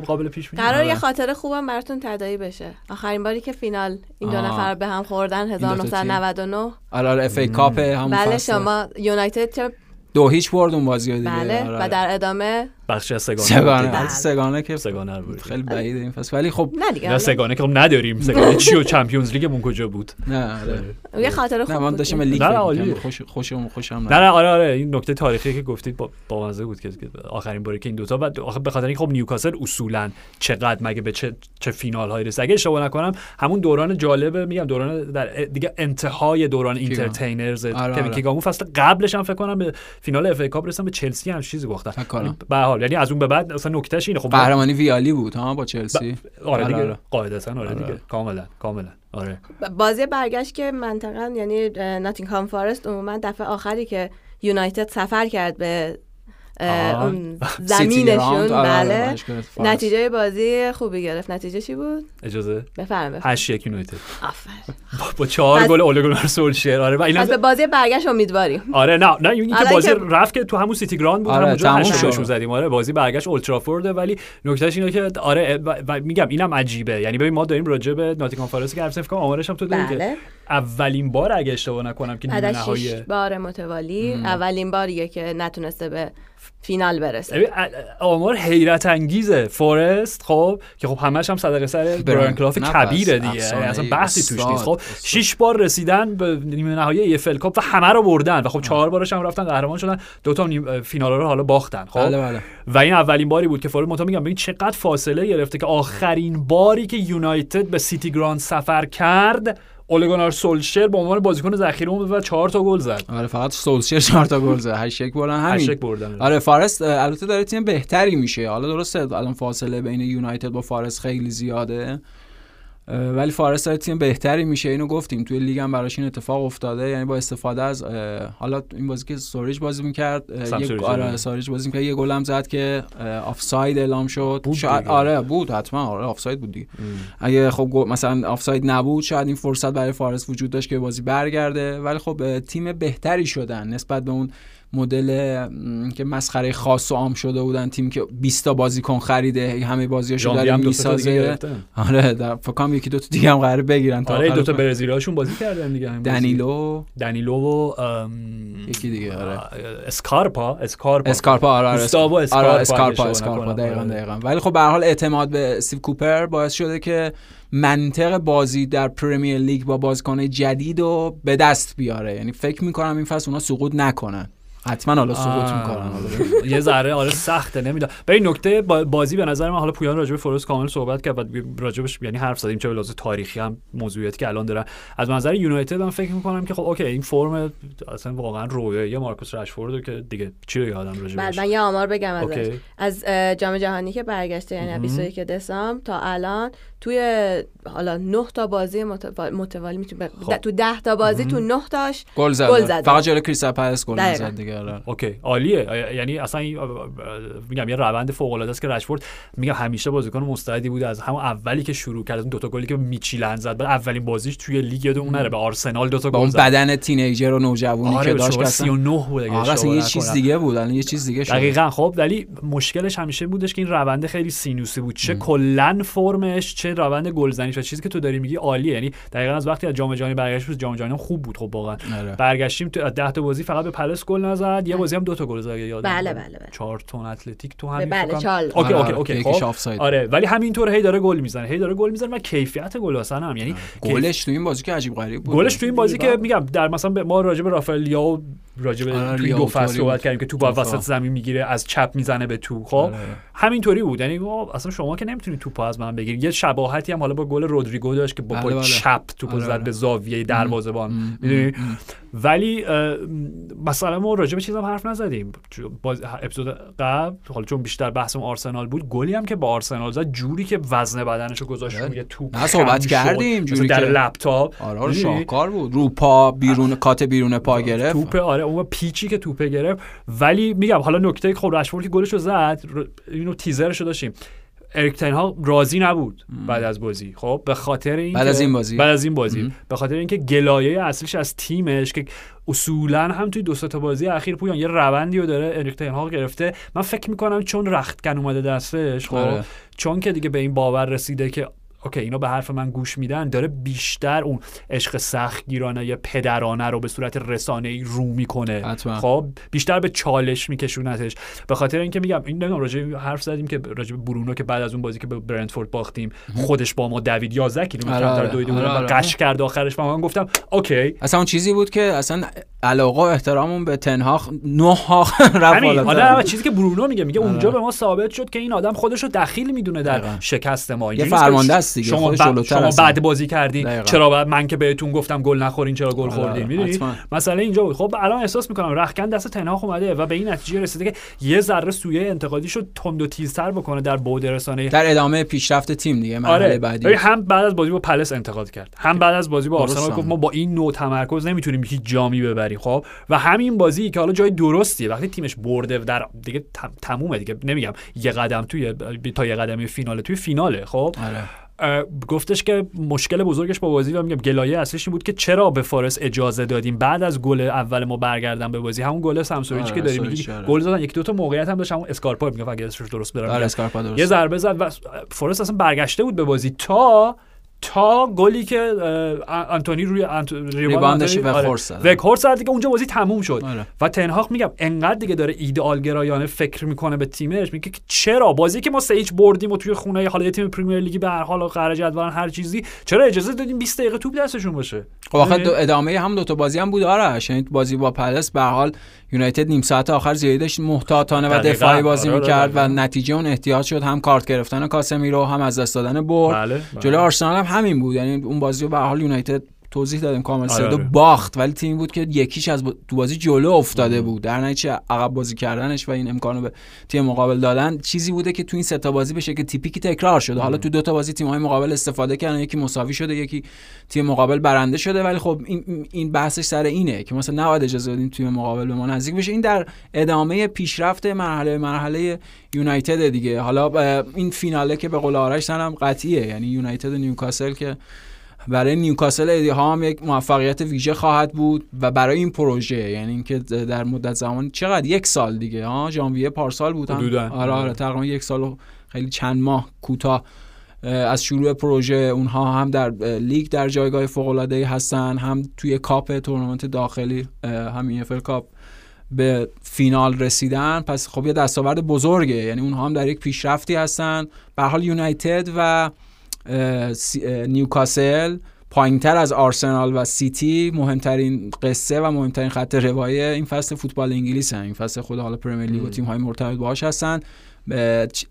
قابل پیش بینی. قرار آره. یه خاطره خوبم براتون تداعی بشه. آخرین باری که فینال این دو. نفر به هم خوردن دو تا تیم. 1999 آره آره FA Cup همون بله. شما یونایتد چه دو هیچ برد اون بازی دیگه بله آره، و. در ادامه بخشی از سگانه سگانه بودیم. بله. سگانه که سگانه بودیم. خیلی بعیده این فصل ولی خب نه دیگه نه سگانه که خب نداریم سگانه چی و Champions League مون کجا بود نه آره. یه خاطره خوب نه من بود داشتم. لیگ. خوش خوشم خوشم نه نه آره آره این نکته تاریخی که گفتید با بامزه بود که که آخرین باری که این دوتا بعد آخه به خاطر اینکه خب نیوکاسل اصولا چقدر مگه به چه چه فینال هایی رسید اگه اشتباه نکنم همون دوران جالبه میگم دوران در دیگه انتهای دوران. اینترتینرز آره، که آره. کیگامو فصل قبلش هم فکر کنم به فینال اف ای کاپ رسیدن به چلسی هم چیزی. یعنی به هر حال یعنی از اون به بعد اصلا نکتهش اینه خب قهرمانی ویالی بود ها با چلسی آره آره، دیگه آره. قاعدتا آره آره. دیگه کاملا کاملا آره بازی برگشت که منطقا یعنی ناتینگهام فارست عموما دفعه آخری که یونایتد سفر کرد به. اون زمینشون آره، آره، بله. نتیجه بازی خوبی گرفت. نتیجه چی بود؟ اجازه؟ بفرمایید 8 1 یونایتد. با- با چهار گل اولگونار سولشر آره اینا به بازی برگشت امیدواریم. آره نه نه این که بازی رفت که تو همون سیتی گراند بود آره، همونجا. گلشون زدیم. آره بازی برگشت اولدترافورد ولی نکتهش اینه که آره میگم اینم عجیبه. یعنی ببین ما داریم راجع به ناتینگهام فارست که حرف کنم آمارش هم تو داری که بله. اولین بار اگه اشتباه نکنم که نیمه نهایی بار متوالی اولین باریه که نتونسته به فینال برسه. آمار حیرت انگیزه. فورست خب که خب همش هم صدقه سر برایان کلاف کبیره دیگه. اصلا بحثی توش نیست. خب استاد. شش بار رسیدن به نیمه نهایی EFL Cup و همه رو بردن و خب چهار بارش هم رفتن قهرمان شدن. دو تا نیم فینال رو حالا باختن خب. بله بله. و این اولین باری بود که فورد متا میگم ببین چقدر فاصله گرفته که آخرین باری که یونایتد به سیتی گراند سفر کرد اوله گونار سولشر به عنوان بازیکن ذخیره اومد و چهار تا گل زد. آره فقط سولشر چهار تا گل زد. 8 1 بردن همین. هشت یک بردن. آره فارست البته داره تیم بهتری میشه. حالا درسته الان فاصله بین یونایتد با فارست خیلی زیاده. ولی فارست داره تیم بهتری میشه. اینو گفتیم. توی لیگ هم براش این اتفاق افتاده. یعنی با استفاده از حالا این بازی که سوریج بازی می‌کرد یک آره. سوریج بازی می‌کرد. یه گل هم زد که آفساید اعلام شد. بود شاید. آره بود حتما. آره آفساید بود دیگه. اگه خب مثلا آفساید نبود شاید این فرصت برای فارست وجود داشت که بازی برگرده. ولی خب تیم بهتری شدن نسبت به اون مدل که مسخره خاص و عام شده بودن تیم که 20 تا بازیکن خریده همه بازیاشو داره می‌سازه. آره در فکر کنم یکی دو تا دیگه هم قراره بگیرن تا آره دو تا. برزیلیاشون بازی کردن دیگه همین. دنیلو دنیلو و یکی دیگه آره اسکارپا اسکارپا اسکارپا آره آره گوستاوو آره اسکارپا اسکارپا اسکارپا. دقیقاً آره. دقیقاً ولی خب به هر حال اعتماد به استیو کوپر باعث شده که منطق بازی در Premier League با بازیکن جدید رو به دست بیاره یعنی فکر می‌کنم این فصل اونا سقوط نکنن حتما حالا سقوط. می‌کنن یه ذره آره سخته نمی‌دونم به این نکته با- بازی به نظر من حالا پویان راجع به فورست کامل صحبت کرد بعد راجبش یعنی حرف زدیم چه لحاظ تاریخی هم موضوعیتی که الان داره از منظر یونایتد من فکر می‌کنم که خب okay این فرم اصلا واقعا رویایی مارکوس رشفورد که دیگه چی رو یادم راجع بله بهش من یه آمار بگم ازش از جام جهانی که برگشته یعنی از مهم. 21 دسامبر تا الان توی حالا 9 تا بازی متوا- متوالی می‌تونه خب. تو 10 تا بازی تو 9 تاش گل زده. فقط جلوی کریستال پالاس گل. نزد دیگه آره. okay عالیه. یعنی اصلا میگم یه روند فوق العاده است که رشفورد میگم همیشه بازیکن مستعدی بوده. از همون اولی که شروع کرد اون دو تا گلی به میتیلن زد بعد اولین بازیش توی لیگ یادمون نره. به آرسنال دو تا گل اون زد. بدن teenager و نوجوانی آره که داشت شما که اصلا 39 بود آره اصلا یه. چیز دیگه بود. الان یه چیز دیگه شد. دقیقا. خب ولی مشکلش همیشه بودش که این روند خیلی سینوسی بود. چه کلا فرمش چه روند گلزنیش و چیزی که تو داری میگی عالیه. یعنی دقیقا از وقتی از جام جهانی برگشت بود جام جهانی خوب بود خب واقعا. آره. برگشتیم تو 10 تا بازی فقط به پلس گل نزد. یه بازی هم دو تا گل زد یادم بله. بله بله چارلتون اتلتیک تو همین بله،. چال. okay آره، okay آره، okay یکیش خب آفساید. آره ولی همینطور هی داره گل می‌زنه هی داره گل می‌زنه و کیفیت گل اصلا هم یعنی گلش تو این بازی که عجیب غریب بود گلش تو این بازی که میگم در مثلا به- ما راجع به رافائل لیاو راجع به آره، دو فصل صحبت. کردیم که تو با. وسط زمین می‌گیره از چپ می‌زنه به تو خب آره. همینطوری بود یعنی اصلا شما که نمی‌تونید توپو از من بگیرید یه شباهتی هم حالا با گل رودریگو داشت که با بله، پای بله. چپ توپو آره، زد آره. به زاویه دروازه‌بان می‌دونی. ولی مثلا ما راجع به چیزام حرف نزدیم باز اپیزود قبل حالا چون بیشتر بحثم آرسنال بود گلی هم که با آرسنال زد جوری که وزن بدنشو گذاشت آره. روی توپ نه، صحبت. کردیم، جوری در که- لپتاپ آره آره؟ شاهکار بود رو پا بیرون کات بیرون پا گرفت توپ آره اون پیچی که توپه گرفت ولی میگم حالا نکته خب رشفورد که گلشو زد اینو تیزرشو داشتیم اریک تن هاخ راضی نبود بعد از بازی خب به خاطر این بعد از این بازی؟ بعد از این بازی. به خاطر اینکه گلایه اصلیش از تیمش که اصولا هم توی دو تا بازی اخیر پویان یه روندی رو داره اریک تن هاخ گرفته من فکر می‌کنم چون رختکن اومده دستش خب آره. چون که دیگه به این باور رسیده که okay اینا به حرف من گوش میدن داره بیشتر اون عشق سختگیرانه یا پدرانه رو به صورت رسانه ای رو می‌کنه. خب بیشتر به چالش میکشونتش به خاطر اینکه میگم این نمی‌دونم راجع حرف زدیم که راجع برونو که بعد از اون بازی که به برنتفورد باختیم خودش با ما دوید 11 کیلومتر آره، کمتر آره. آره، و آره. قش کرد آخرش من گفتم اوکی اصلا اون چیزی بود که اصلا علاقه و احترامون به تنهاخ نه ها رفت بالاتر. آره چیزی که برونو میگه میگه اونجا آره. به ما ثابت شد که این آدم خودش رو دخیل می‌دونه در. شکست ما یه فرمانده است دیگه، شما ب- شما. بعد بازی کردین. چرا بعد من که بهتون گفتم گل نخورین چرا گل آره، خوردین می‌دونی. مسئله اینجا بود خب الان احساس می‌کنم رخکن دست تنها اومده و به این نتیجه رسیده که یه ذره سویه انتقادیشو تند و تیزتر بکنه در بعد رسانه در ادامه پیشرفت تیم دیگه آره بعدی هم بعد از بازی با پلس انتقاد کرد هم بعد از بازی با آرسنال. گفت ما با این نوع تمرکز نمی‌تونیم هیچ جامی ببریم خب و همین بازی که حالا جای درستیه. وقتی تیمش برده در دیگه تم- تمومه دیگه. نمیگم یه قدم توی تا یه قدم فیناله توی فیناله خب؟ آره. گفتش که مشکل بزرگش با بازی و میگم گلایه اصلیش این بود که چرا به فارس اجازه دادیم؟ بعد از گل اول ما برگردن به بازی. همون گل سمسوریچ آره، که داری میگی سوریچ، آره. گل زدن یک دو تا موقعیت هم داشت. همون اسکارپا میگم اگه اسمش درست برم آره میگم. اسکارپا درست. یه ضربه زد و فورست اصلا برگشته بود به بازی تا تا گلی که آنتونی روی آنت... rebound ش آنتونی- و آره. زد. دیگه اونجا بازی تموم شد آره. و تن هاخ میگم انقدر دیگه داره ایدئال گرایانه فکر می‌کنه به تیمش میگه که چرا بازی که ما سه هیچ بردیم و توی خونه حالا تیم Premier League ی به هر حال قرار جدول هر چیزی چرا اجازه دادیم 20 دقیقه توپ دستشون باشه خب آخه؟ دو ادامه هم دو تا بازی هم بود آرش یعنی بازی با پلس به هر حال یونایتد نیم ساعت آخر زیادی داشت محتاطانه و. دفاعی بازی آره، آره، می‌کرد و دقیقاً. نتیجه اون احتیاط شد هم کارت گرفتن کاسمیرو هم از دست دادن برد بله جلوی آرسنال هم همین بود یعنی اون بازی رو به حال یونایتد توضیح دادیم کامل. آره، دو آره. باخت ولی تیمی بود که یکیش از تو بازی جلو افتاده بود. در نتیجه عقب بازی کردنش و این امکانو به تیم مقابل دادن. چیزی بوده که تو این سه تا بازی به شکل تیپیکی تکرار شده. حالا تو دو تا بازی تیم‌های مقابل استفاده کردن. یکی مساوی شده یکی تیم مقابل برنده شده. ولی خب این این بحثش سر اینه که مثلا نباید اجازه بدیم تیم مقابل به ما نزدیک بشه. این در ادامه پیشرفت مرحله مرحله یونایتد دیگه. حالا این فیناله که به قول آرش سنم قطعیه. یعنی یونایتد و نیوکاسل که برای نیوکاسل ادی هاو هم یک موفقیت ویژه خواهد بود و برای این پروژه یعنی اینکه در مدت زمان چقدر؟ یک سال دیگه ها؟ ژانویه پارسال بود حدوداً. آره آره تقریبا یک سال و خیلی چند ماه کوتاه. اه، از شروع پروژه اونها هم در لیگ در جایگاه فوق العاده هستن هم توی کاپ تورنمنت داخلی اه، هم EFL Cup به فینال رسیدن. پس خب یه دستاورد بزرگه یعنی اونها هم در یک پیشرفتی هستن. به حال یونایتد و نیوکاسل پایینتر از آرسنال و سیتی مهمترین قصه و مهمترین خط روایی این فصل فوتبال انگلیس هم. این فصل خود حالا پرمیر لیگ و تیم های مرتبط باهاش هستن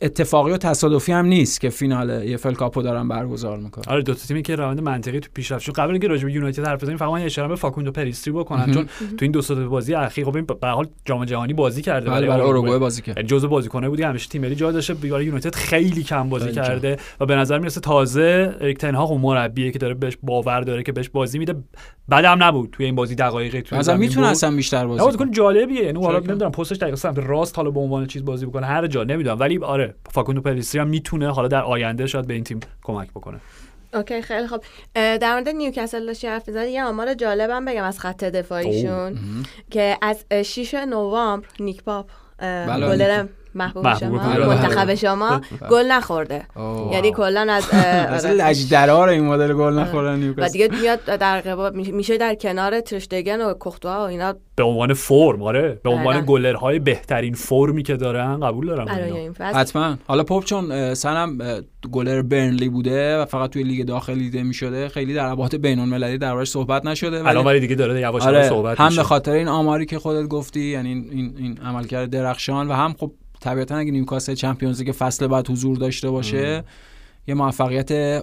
اتفاقی و تصادفی هم نیست که فینال EFL Cup و دارن برگزار می‌کنن. آره دو تا تیمی که روند منطقی تو شد قبل اینکه راجع به یونایتد حرف بزنیم فقط اشاره به فاکوندو پلیستری بکنم. چون تو این دو تا بازی اخیر خب این به هر حال جام جهانی بازی کرده بله بله اوروگوئه بازی کرد. یعنی جزء بازیکنایی بودی. همیشه تیم ملی جا داشته. برای یونایتد خیلی کم بازی. کرده. و به نظر می‌رسه تازه اریک تن‌هاخ اون مربیه که داره بهش باور داره که بهش بازی میده. بعدم نبود توی این بازی دقایقی توی مثلا می‌تونه. اصلا بیشتر بازی بازیکن. جالبیه. یعنی حالا؟ نمی‌دونم پستش دقیقاً سمت راست حالا به عنوان چیز بازی بکنه هر جا نمی‌دونم. ولی آره فاکوندو پلیستری هم می‌تونه حالا در آینده شاید به این تیم کمک بکنه. اوکی خیلی خوب. در مورد نیوکاسل داشتی حرف می‌زدی یه آمار جالبم بگم از خط دفاعیشون که از اه، 6 نوامبر نیک پاپ بله، گلر محبوب محبوب شما. منتخب شما گل نخورده. اوه. یعنی کلا از آره. لجدرار این مدل گل نخوردن و نیوکاسل. دیگه میاد در قبال میشه در کنار ترشتگن و کختوها و اینا. به عنوان فرم آره. به عنوان دقیقاً. گلرهای بهترین فرمی که دارن قبول دارم حتما. حالا پاپ چون سنم گلر برنلی بوده و فقط توی لیگ داخلی دیده می‌شده. خیلی در ابعاد بین المللی دربارش صحبت نشده ولی الان ولی دیگه داره یواش آره صحبت هم به خاطر این آماری که خودت گفتی یعنی این این, این عملکرد درخشان و هم خب طبیعتا اگه نیوکاسل Champions League فصل بعد حضور داشته باشه یه موفقیت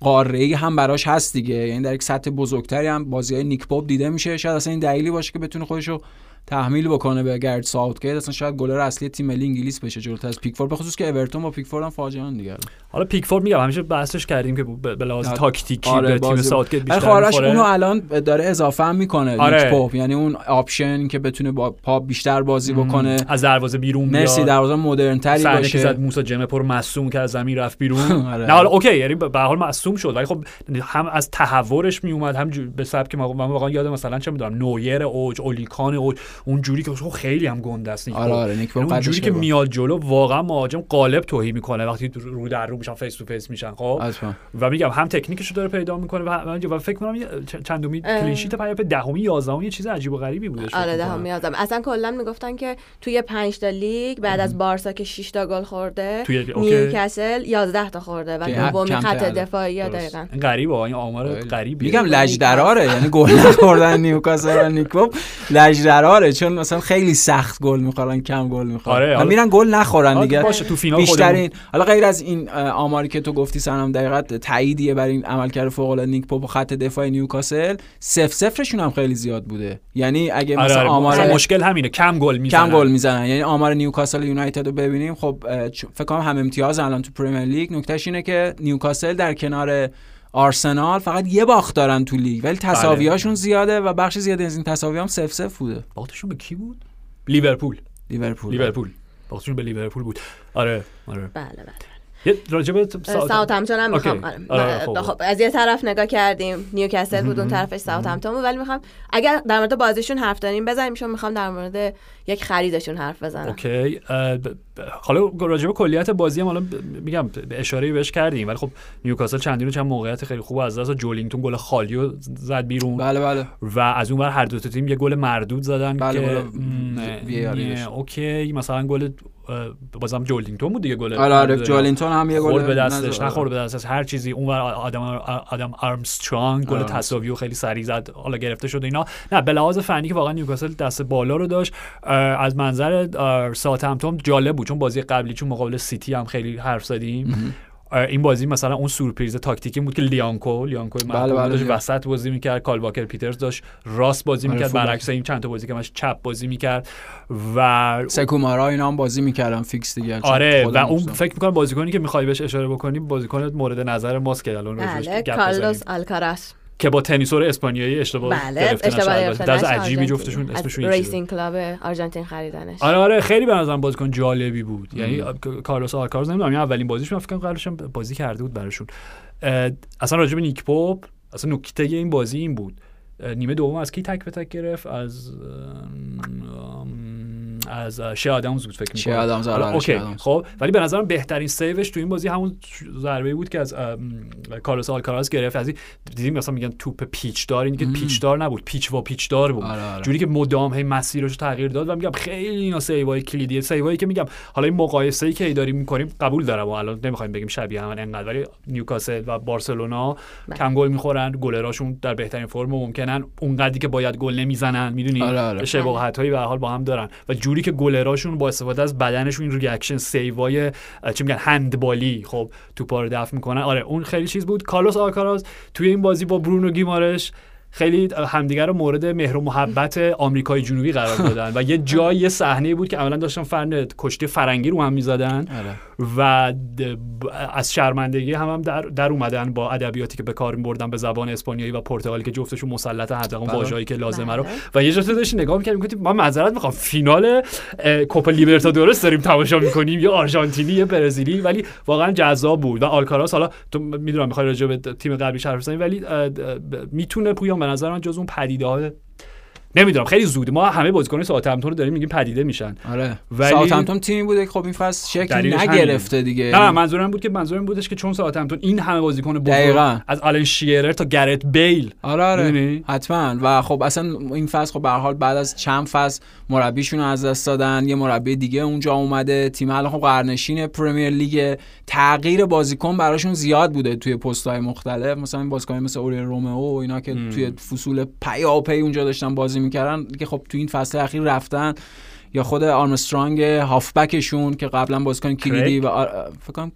قاره ای هم براش هست دیگه. یعنی در یک سطح بزرگتری هم بازی های نیک دیده میشه. شاید اصلا این دلیلی باشه که بتونه خودشو تحمیل بکنه به گرت ساوتگیت. اصلا شاید گلر اصلی تیم ملی انگلیس بشه جلوتر از پیکفورد به خصوص که اورتون با پیکفورد هم فاجعه دیگه. حالا پیکفورد میگم همیشه بحثش کردیم که به لحاظ آره، تاکتیکی آره، به تیم ساوتگیت بیشتر می‌خوره. اونو الان داره اضافه هم می‌کنه آره. پاپ یعنی اون option که بتونه با پا بیشتر بازی بکنه. از دروازه بیرون مرسی بیاد. دروازه مدرن تری صحنه که زد باشه موسی جمپور مصوم که از زمین رفت بیرون. آره. نه حالا اوکی یعنی به هر حال مصوم شد. ولی خب هم از تحورش می اومد هم به سبک ما من واقعا یادم مثلا چه می‌دونم نویر اوج اولیکان اوج. اون جوری که خب خیلی هم گنده است نیک آره پاپ. آره نیک یعنی اون جوری قدش که میاد جلو واقعا مهاجم قالب توهی می‌کنه وقتی رو در رو میشن فیس تو فیس میشن خب حتما. و میگم هم تکنیکشو داره پیدا می‌کنه و, هم- و فکر کنم چندمی. کلینشیت پیاپ دهمی یازدهمی یه چیز عجیب و غریبی بودش آره فکر ده هم می‌کنم. میازم اصلا کلا می‌گفتن که توی پنج تا لیگ بعد از بارسا که 6 تا گل خورده. نیوکاسل 11 تا خورده و که دومی کمتر خط. دفاعی. دقیقاً غریبه این آمار غریبی میگم لجدراره یعنی گل نخوردن نیوکاسل و نیکوپ لجدراره چون مثلا خیلی سخت گل می‌خورن کم گل می‌خورن. آره، میرن گل نخورن آره، دیگه. باشه، تو فینال بیشترین حالا غیر از این آماری که تو گفتی سنم دقیقا تاییدیه برای این عملکرد فوق العاده نیک پاپ و خط دفاع نیوکاسل صفر صفرشون هم خیلی زیاد بوده. یعنی اگه آره مثلا آره. آمار مشکل همینه. کم گل می‌زنن. کم گل می‌زنن. یعنی آمار نیوکاسل یونایتد رو ببینیم. خب فکر کنم هم امتیاز الان تو پرمیر لیگ. نکتهش اینه که نیوکاسل در کنار آرسنال فقط یه باخت دارن تو لیگ ولی تساویاشون زیاده و بخش زیادی از این تساوی هم صفر صفر بوده. باختشون به کی بود؟ لیورپول. لیورپول. لیورپول. باختشون به لیورپول بود. آره آره. بله بله یه راجب ساوتهمپتون هم می‌خوام. آره. آره، من- خب. خب از یه طرف نگاه کردیم نیوکاسل بود اون طرفش ساوتهمپتون بود. ولی می‌خوام اگر در مورد بازیشون حرف داریم بزنیم چون می‌خوام در مورد یک خریدشون حرف بزنم. اوکی. حالا راجب کلیت بازی هم حالا میگم به اشاره بهش کردیم ولی خب نیوکاسل چندین و چند موقعیت خیلی خوب از دست. جولینتون گل خالی رو زد بیرون بله بله و از اون ور هر دو تیم یه گل مردود زدن بله، که نه، داشت. اوکی مثلا گل بازم جولینتون بود دیگه گل آره آره مردود. جولینتون هم یه گل به دستش. نخورد به دستش هر چیزی اون ور آدم آدم آرمسترانگ گل آره. تساوی و خیلی سریع زد حالا گرفته شد اینا نه به لحاظ فنی که واقعا نیوکاسل دست بالا رو داشت از منظر ساوثهمپتون جالب بود چون بازی قبلی چون مقابل سیتی هم خیلی حرف زدیم این بازی مثلا اون سورپریز تاکتیکی بود که لیانکو لیانکو بله، بله، داشت. وسط بازی می‌کرد کایل واکر پیترز داشت راست بازی آره، می‌کرد برعکس این چند تا بازی که همش چپ بازی می‌کرد و سکو مارا اینا هم بازی می‌کردن فیکس دیگه آره و اون. فکر می‌کنم بازیکنی که می‌خوای بهش اشاره بکنی بازیکن مورد نظر ماست که الان بله کارلوس بزنیم. آلکاراس که با تنیسور اسپانیایی اشتباه بله اشتباه نشه عجیبی. جفتشون از اسمشون ریسینگ کلاب آرژانتین خریدنش. آره آره خیلی به نظرم بازیکن جالبی بود. یعنی کارلوس آلکاراز نمی‌دونم این اولین بازیش من فکر کنم قبلش بازی کرده بود براشون. اصلا راجع به نیک پاپ اصلا نکته این بازی این بود. نیمه دوم از کی تک به تک گرفت از از چه آدامز بود فکر می‌کنم آدامز، اوکی. خب ولی به نظرم بهترین save ش تو این بازی همون ضربه بود که از کارلوس آلکاراز گرفت از دیدیم مثلا میگن توپ پیچ دار این که پیچ دار نبود پیچ و پیچ دار بود آره، آره. جوری که مدام هی مسیرش رو تغییر داد و میگم خیلی اینا save ای کلیدیه save ایی که میگم حالا این مقایسه ای که ای داریم می‌کنیم قبول دارم و الان نمی‌خوایم بگیم شبیه هم انقدر ولی نیوکاسل و بارسلونا. کم گل می‌خورن گلراشون در بهترین فرم ممکنن اونقدری که باید گل نمی‌زنن می‌دونی؟ آره، آره. شباهت هایی به حال با هم دارن. و جوری که گلراشون با استفاده از بدنشون این reaction save ای چی میگن هندبالی خب توپا رو دفع می‌کنن. آره اون خیلی چیز بود. کارلوس آلکاراز توی این بازی با برونو گیمارش خیلی همدیگر رو مورد مهر و محبت آمریکای جنوبی قرار دادن. و یه جای یه صحنه بود که اولا داشتن فرن کشتی فرنگی رو هم می‌زدن. آره. و از شرمندگی هم, هم در, در اومدن با ادبیاتی که به کار می‌بردن به زبان اسپانیایی و پرتغالی که جفتشون مسلط حداقل اون بله. واژه‌ای که لازمه رو بله. و یه جا تو داشتی نگاه می‌کردی می‌گفتی من معذرت می‌خوام فینال کوپا لیبرتادورس داریم تماشا می‌کنیم یه آرژانتینی یه برزیلی ولی واقعا جذاب بود و آلکاراس حالا تو می‌دونم می‌خوای راجع به تیم قبلی حرف بزنی ولی می‌تونه پویان به نظر من جز اون پدیده‌های نمی‌دونم خیلی زود. ما همه بازیکن ساوثهمپتون رو داریم میگیم پدیده میشن. آره. ولی- ساوثهمپتون تیمی بوده که خب این فصل شکل نگرفته دیگه. نه منظورم بود که منظورم بودش که چون ساوثهمپتون این همه بازیکن بزرگ دقیقاً. از آلن شیرر تا گرت بیل. آره آره؟ حتما. و خب اصلا این فصل خب به حال بعد از چند فصل مربیشون رو از دست دادن. یه مربی دیگه اونجا اومده. تیم الان خب قعرنشین پرمیر لیگ. تغییر بازیکن براشون زیاد بوده توی پست‌های مختلف. مثلا این بازیکن مثل اوریول رومئو و اینا که توی فصول پیاپی اونجا داشتن بازی می‌کردن که خب توی این فصل اخیر رفتن یا خود آرمسترانگ هافبکشون که قبلا بازیکن کلیدی و آر... فکر کنم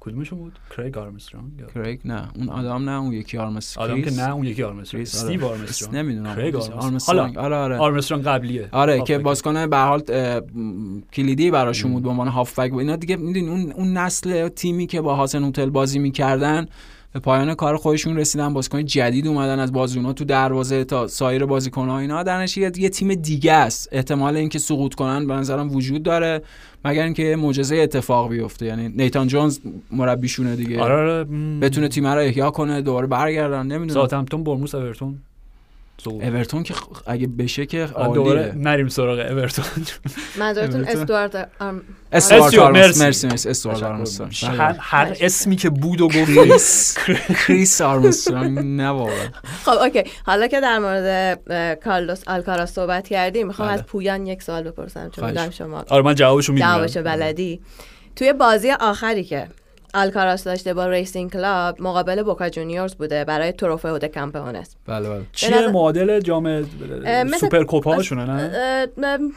کدومشون بود؟ کریگ آرمسترانگ کریگ نه اون آدم نه اون یکی آرمسترانگ آدم که نه اون یکی آرمسترانگ آره. استیو آرمسترانگ. نمی‌دونم. کریگ آرمسترانگ. آره آره. آرمسترانگ قبلیه. آره که. بازیکن به حال کلیدی براشون بود به عنوان هافبک اینا دیگه می‌دونی اون اون نسل تیمی که با هاسن هوتل بازی می‌کردن به پایان کار خودشون رسیدن بازیکن جدید اومدن از بازیونا تو دروازه تا سایر بازیکن‌ها اینا. درنش یه یه تیم دیگه است. احتمال اینکه سقوط کنن به نظرم وجود داره مگر اینکه معجزه اتفاق بیفته. یعنی نیتان جونز مربیشونه دیگه. آره آره. بتونه تیم رو احیا کنه دوباره برگردن نمی‌دونم. ساوثهمپتون برموس اورتون. سقوط. اورتون که اگه بشه که آه، دوباره عالیه نریم سراغ اورتون. منظورتون. استوارت استوارت مرسی. مرسی استوارت آرمسترانگ. هر, اسمی که بود و گفت. کریس. آرمسترانگ نه واقعا. خب okay. حالا که در مورد کارلوس آلکاراس صحبت کردیم می‌خوام بله. از پویان یک سوال بپرسم چون. می‌دونم شما آره من جوابشو می‌دونم. جوابشو بلدی. توی بازی آخری که آلکاراس داشته با ریسینگ کلاب مقابل بوکا جونیورز بوده برای تروفه د کامپیونس بله بله. چیه نظر- معادل جام مثل- سوپر کوپا هاشونه نه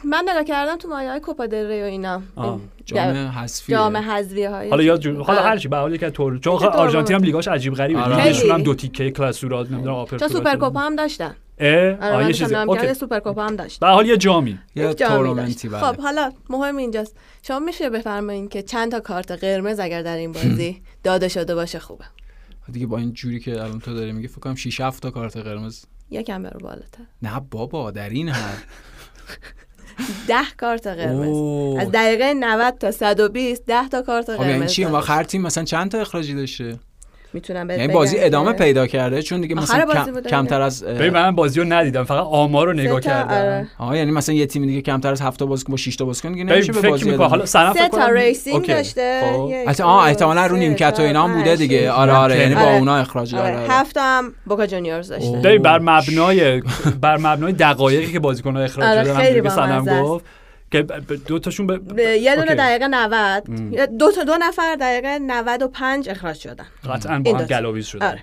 من نگاه کردم تو مایه های کوپا دل ری و اینا. آه. جام حذفی جام حذفی های حالا یا جو... حالا آره. هر چی به حال یک از طور چون آرژانتین هم لیگاش عجیب غریبه. آره. لیگشون هم. دو تیکه کلاسورا نمی‌دونم چون آپرتورا سوپر کوپا هم داشتن. اه؟ آره نگاه okay می‌کردم، سوپر کوپا هم داشت. به حال یه جامی. یه تورنمنتی. بله. خب حالا مهم اینجاست. شما میشه بفرمایید که چند تا کارت قرمز اگر در این بازی داده شده باشه خوبه؟ دیگه با این جوری که الان تو داری میگی فکر کنم 6 7 تا کارت قرمز. یکم برو بالاتر. نه بابا در این حد. ده کارت قرمز. اوه. از دقیقه 90 تا 120 ده تا کارت خب یعنی قرمز چی؟ داده ما هر تیم مثلا چند تا اخراجی داشته؟ می‌تونم بهت یعنی بازی ادامه پیدا کرده چون دیگه مثلا بازی کم- بوده کمتر از ببین من بازی رو ندیدم فقط آمار رو نگاه کردم آره. آها یعنی مثلا یه تیم دیگه کمتر از 7 تا بازیکن با 6 تا بازیکن دیگه ببین نمیشه به بازی حالا سه تا ریسینگ. داشته خب. یک، البته آه دو، احتمالا رو نیمکت و اینا هم بوده دیگه آره آره یعنی با آره. اونا اخراج آره. آره آره. هفت تا هم بوکا جونیورز داشته. ببین بر مبنای بر مبنای دقایقی که بازیکن‌ها اخراج آره، شدن است. گفت که ب- ب- دو تاشون به به یه دونه. دقیقه 90 یا دو تا دو نفر دقیقه 95 اخراج شدن قطعا با هم. گلاویز شدن آره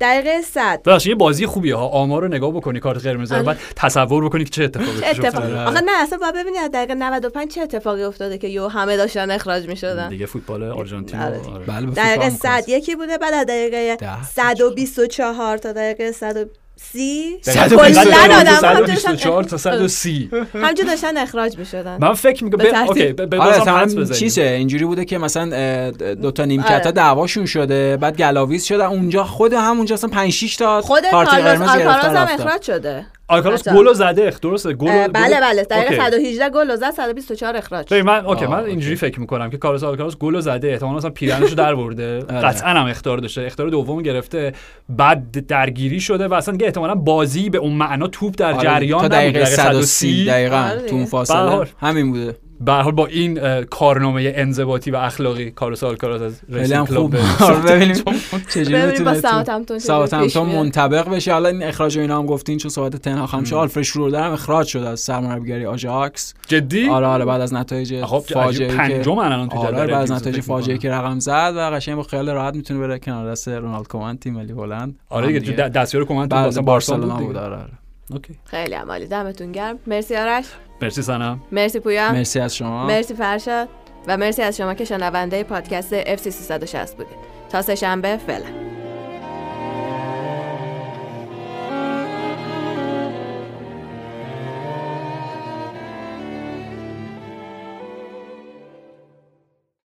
دقیقه 100 ببخشید یه بازی خوبیه ها آمار رو نگاه بکنی کارت قرمز رو آره. بعد تصور بکنی که چه اتفاقی اتفاق افتاده. آخه نه اصلا باید ببینید از دقیقه 95 چه اتفاقی افتاده که یو همه داشتن اخراج می‌شدن دیگه فوتبال آرژانتین آره. و- آره. بله دقیقه فوتبال 100 یکی بوده بعد از دقیقه ده. 124 تا دقیقه 100 و- سی کلا آدم 124 تا 130 همجور داشتن اخراج می‌شدن من فکر می‌کنم. okay ب- ب- آره. چیزه اینجوری بوده که مثلا دو تا نیمکت آره. دعواشون شده بعد گلاویز شده اونجا خود همونجا اصلا 5 6 تا خود کارت کارلوس قرمز گرفتن هم. اخراج شده آلکاراس حتی. گل زده درسته گل بله بله دقیقه okay. 118 گل و زد 124 اخراج ببین من okay من. اینجوری فکر می‌کنم که کارلوس آلکاراس گل زده احتمالاً مثلا پیرهنشو درآورده آره. قطعا هم اخطار داشته اخطار دوم گرفته بعد درگیری شده و اصلا دیگه احتمالاً بازی به اون معنا توپ در آره، جریان تا نبود. دقیقه 130 دقیقاً آره تو اون دیگه. فاصله. همین بوده به حال با این کارنامه انضباطی و اخلاقی آلکاراس از هم کلوب آره، ببینیم. چجوری ببینیم با می‌تونه تو- ساوثهمپتون. منطبق بشه حالا این اخراج و اینا هم گفتین چون صحبت تن هاخ هم شد. آلفرد شرودر هم اخراج شد از سرمربیگری آژاکس. جدی؟ آره آره بعد از نتایج خب فاجعه پنجم الان تو آره جدول بعد از نتایج فاجعه. که رقم زد و قشنگ با خیال راحت می‌تونه بره کنار دست رونالد کومن تیم ملی هلند. آره دیگه دستیار کومن تو بارسلونا بود. آره آره. okay خیلی عالی دمتون گرم. مرسی آرش. مرسی سنم مرسی پویا. مرسی از شما. مرسی فرشاد و مرسی از شما که شنونده پادکست FC 360 بودید. تا سه شنبه فعلا.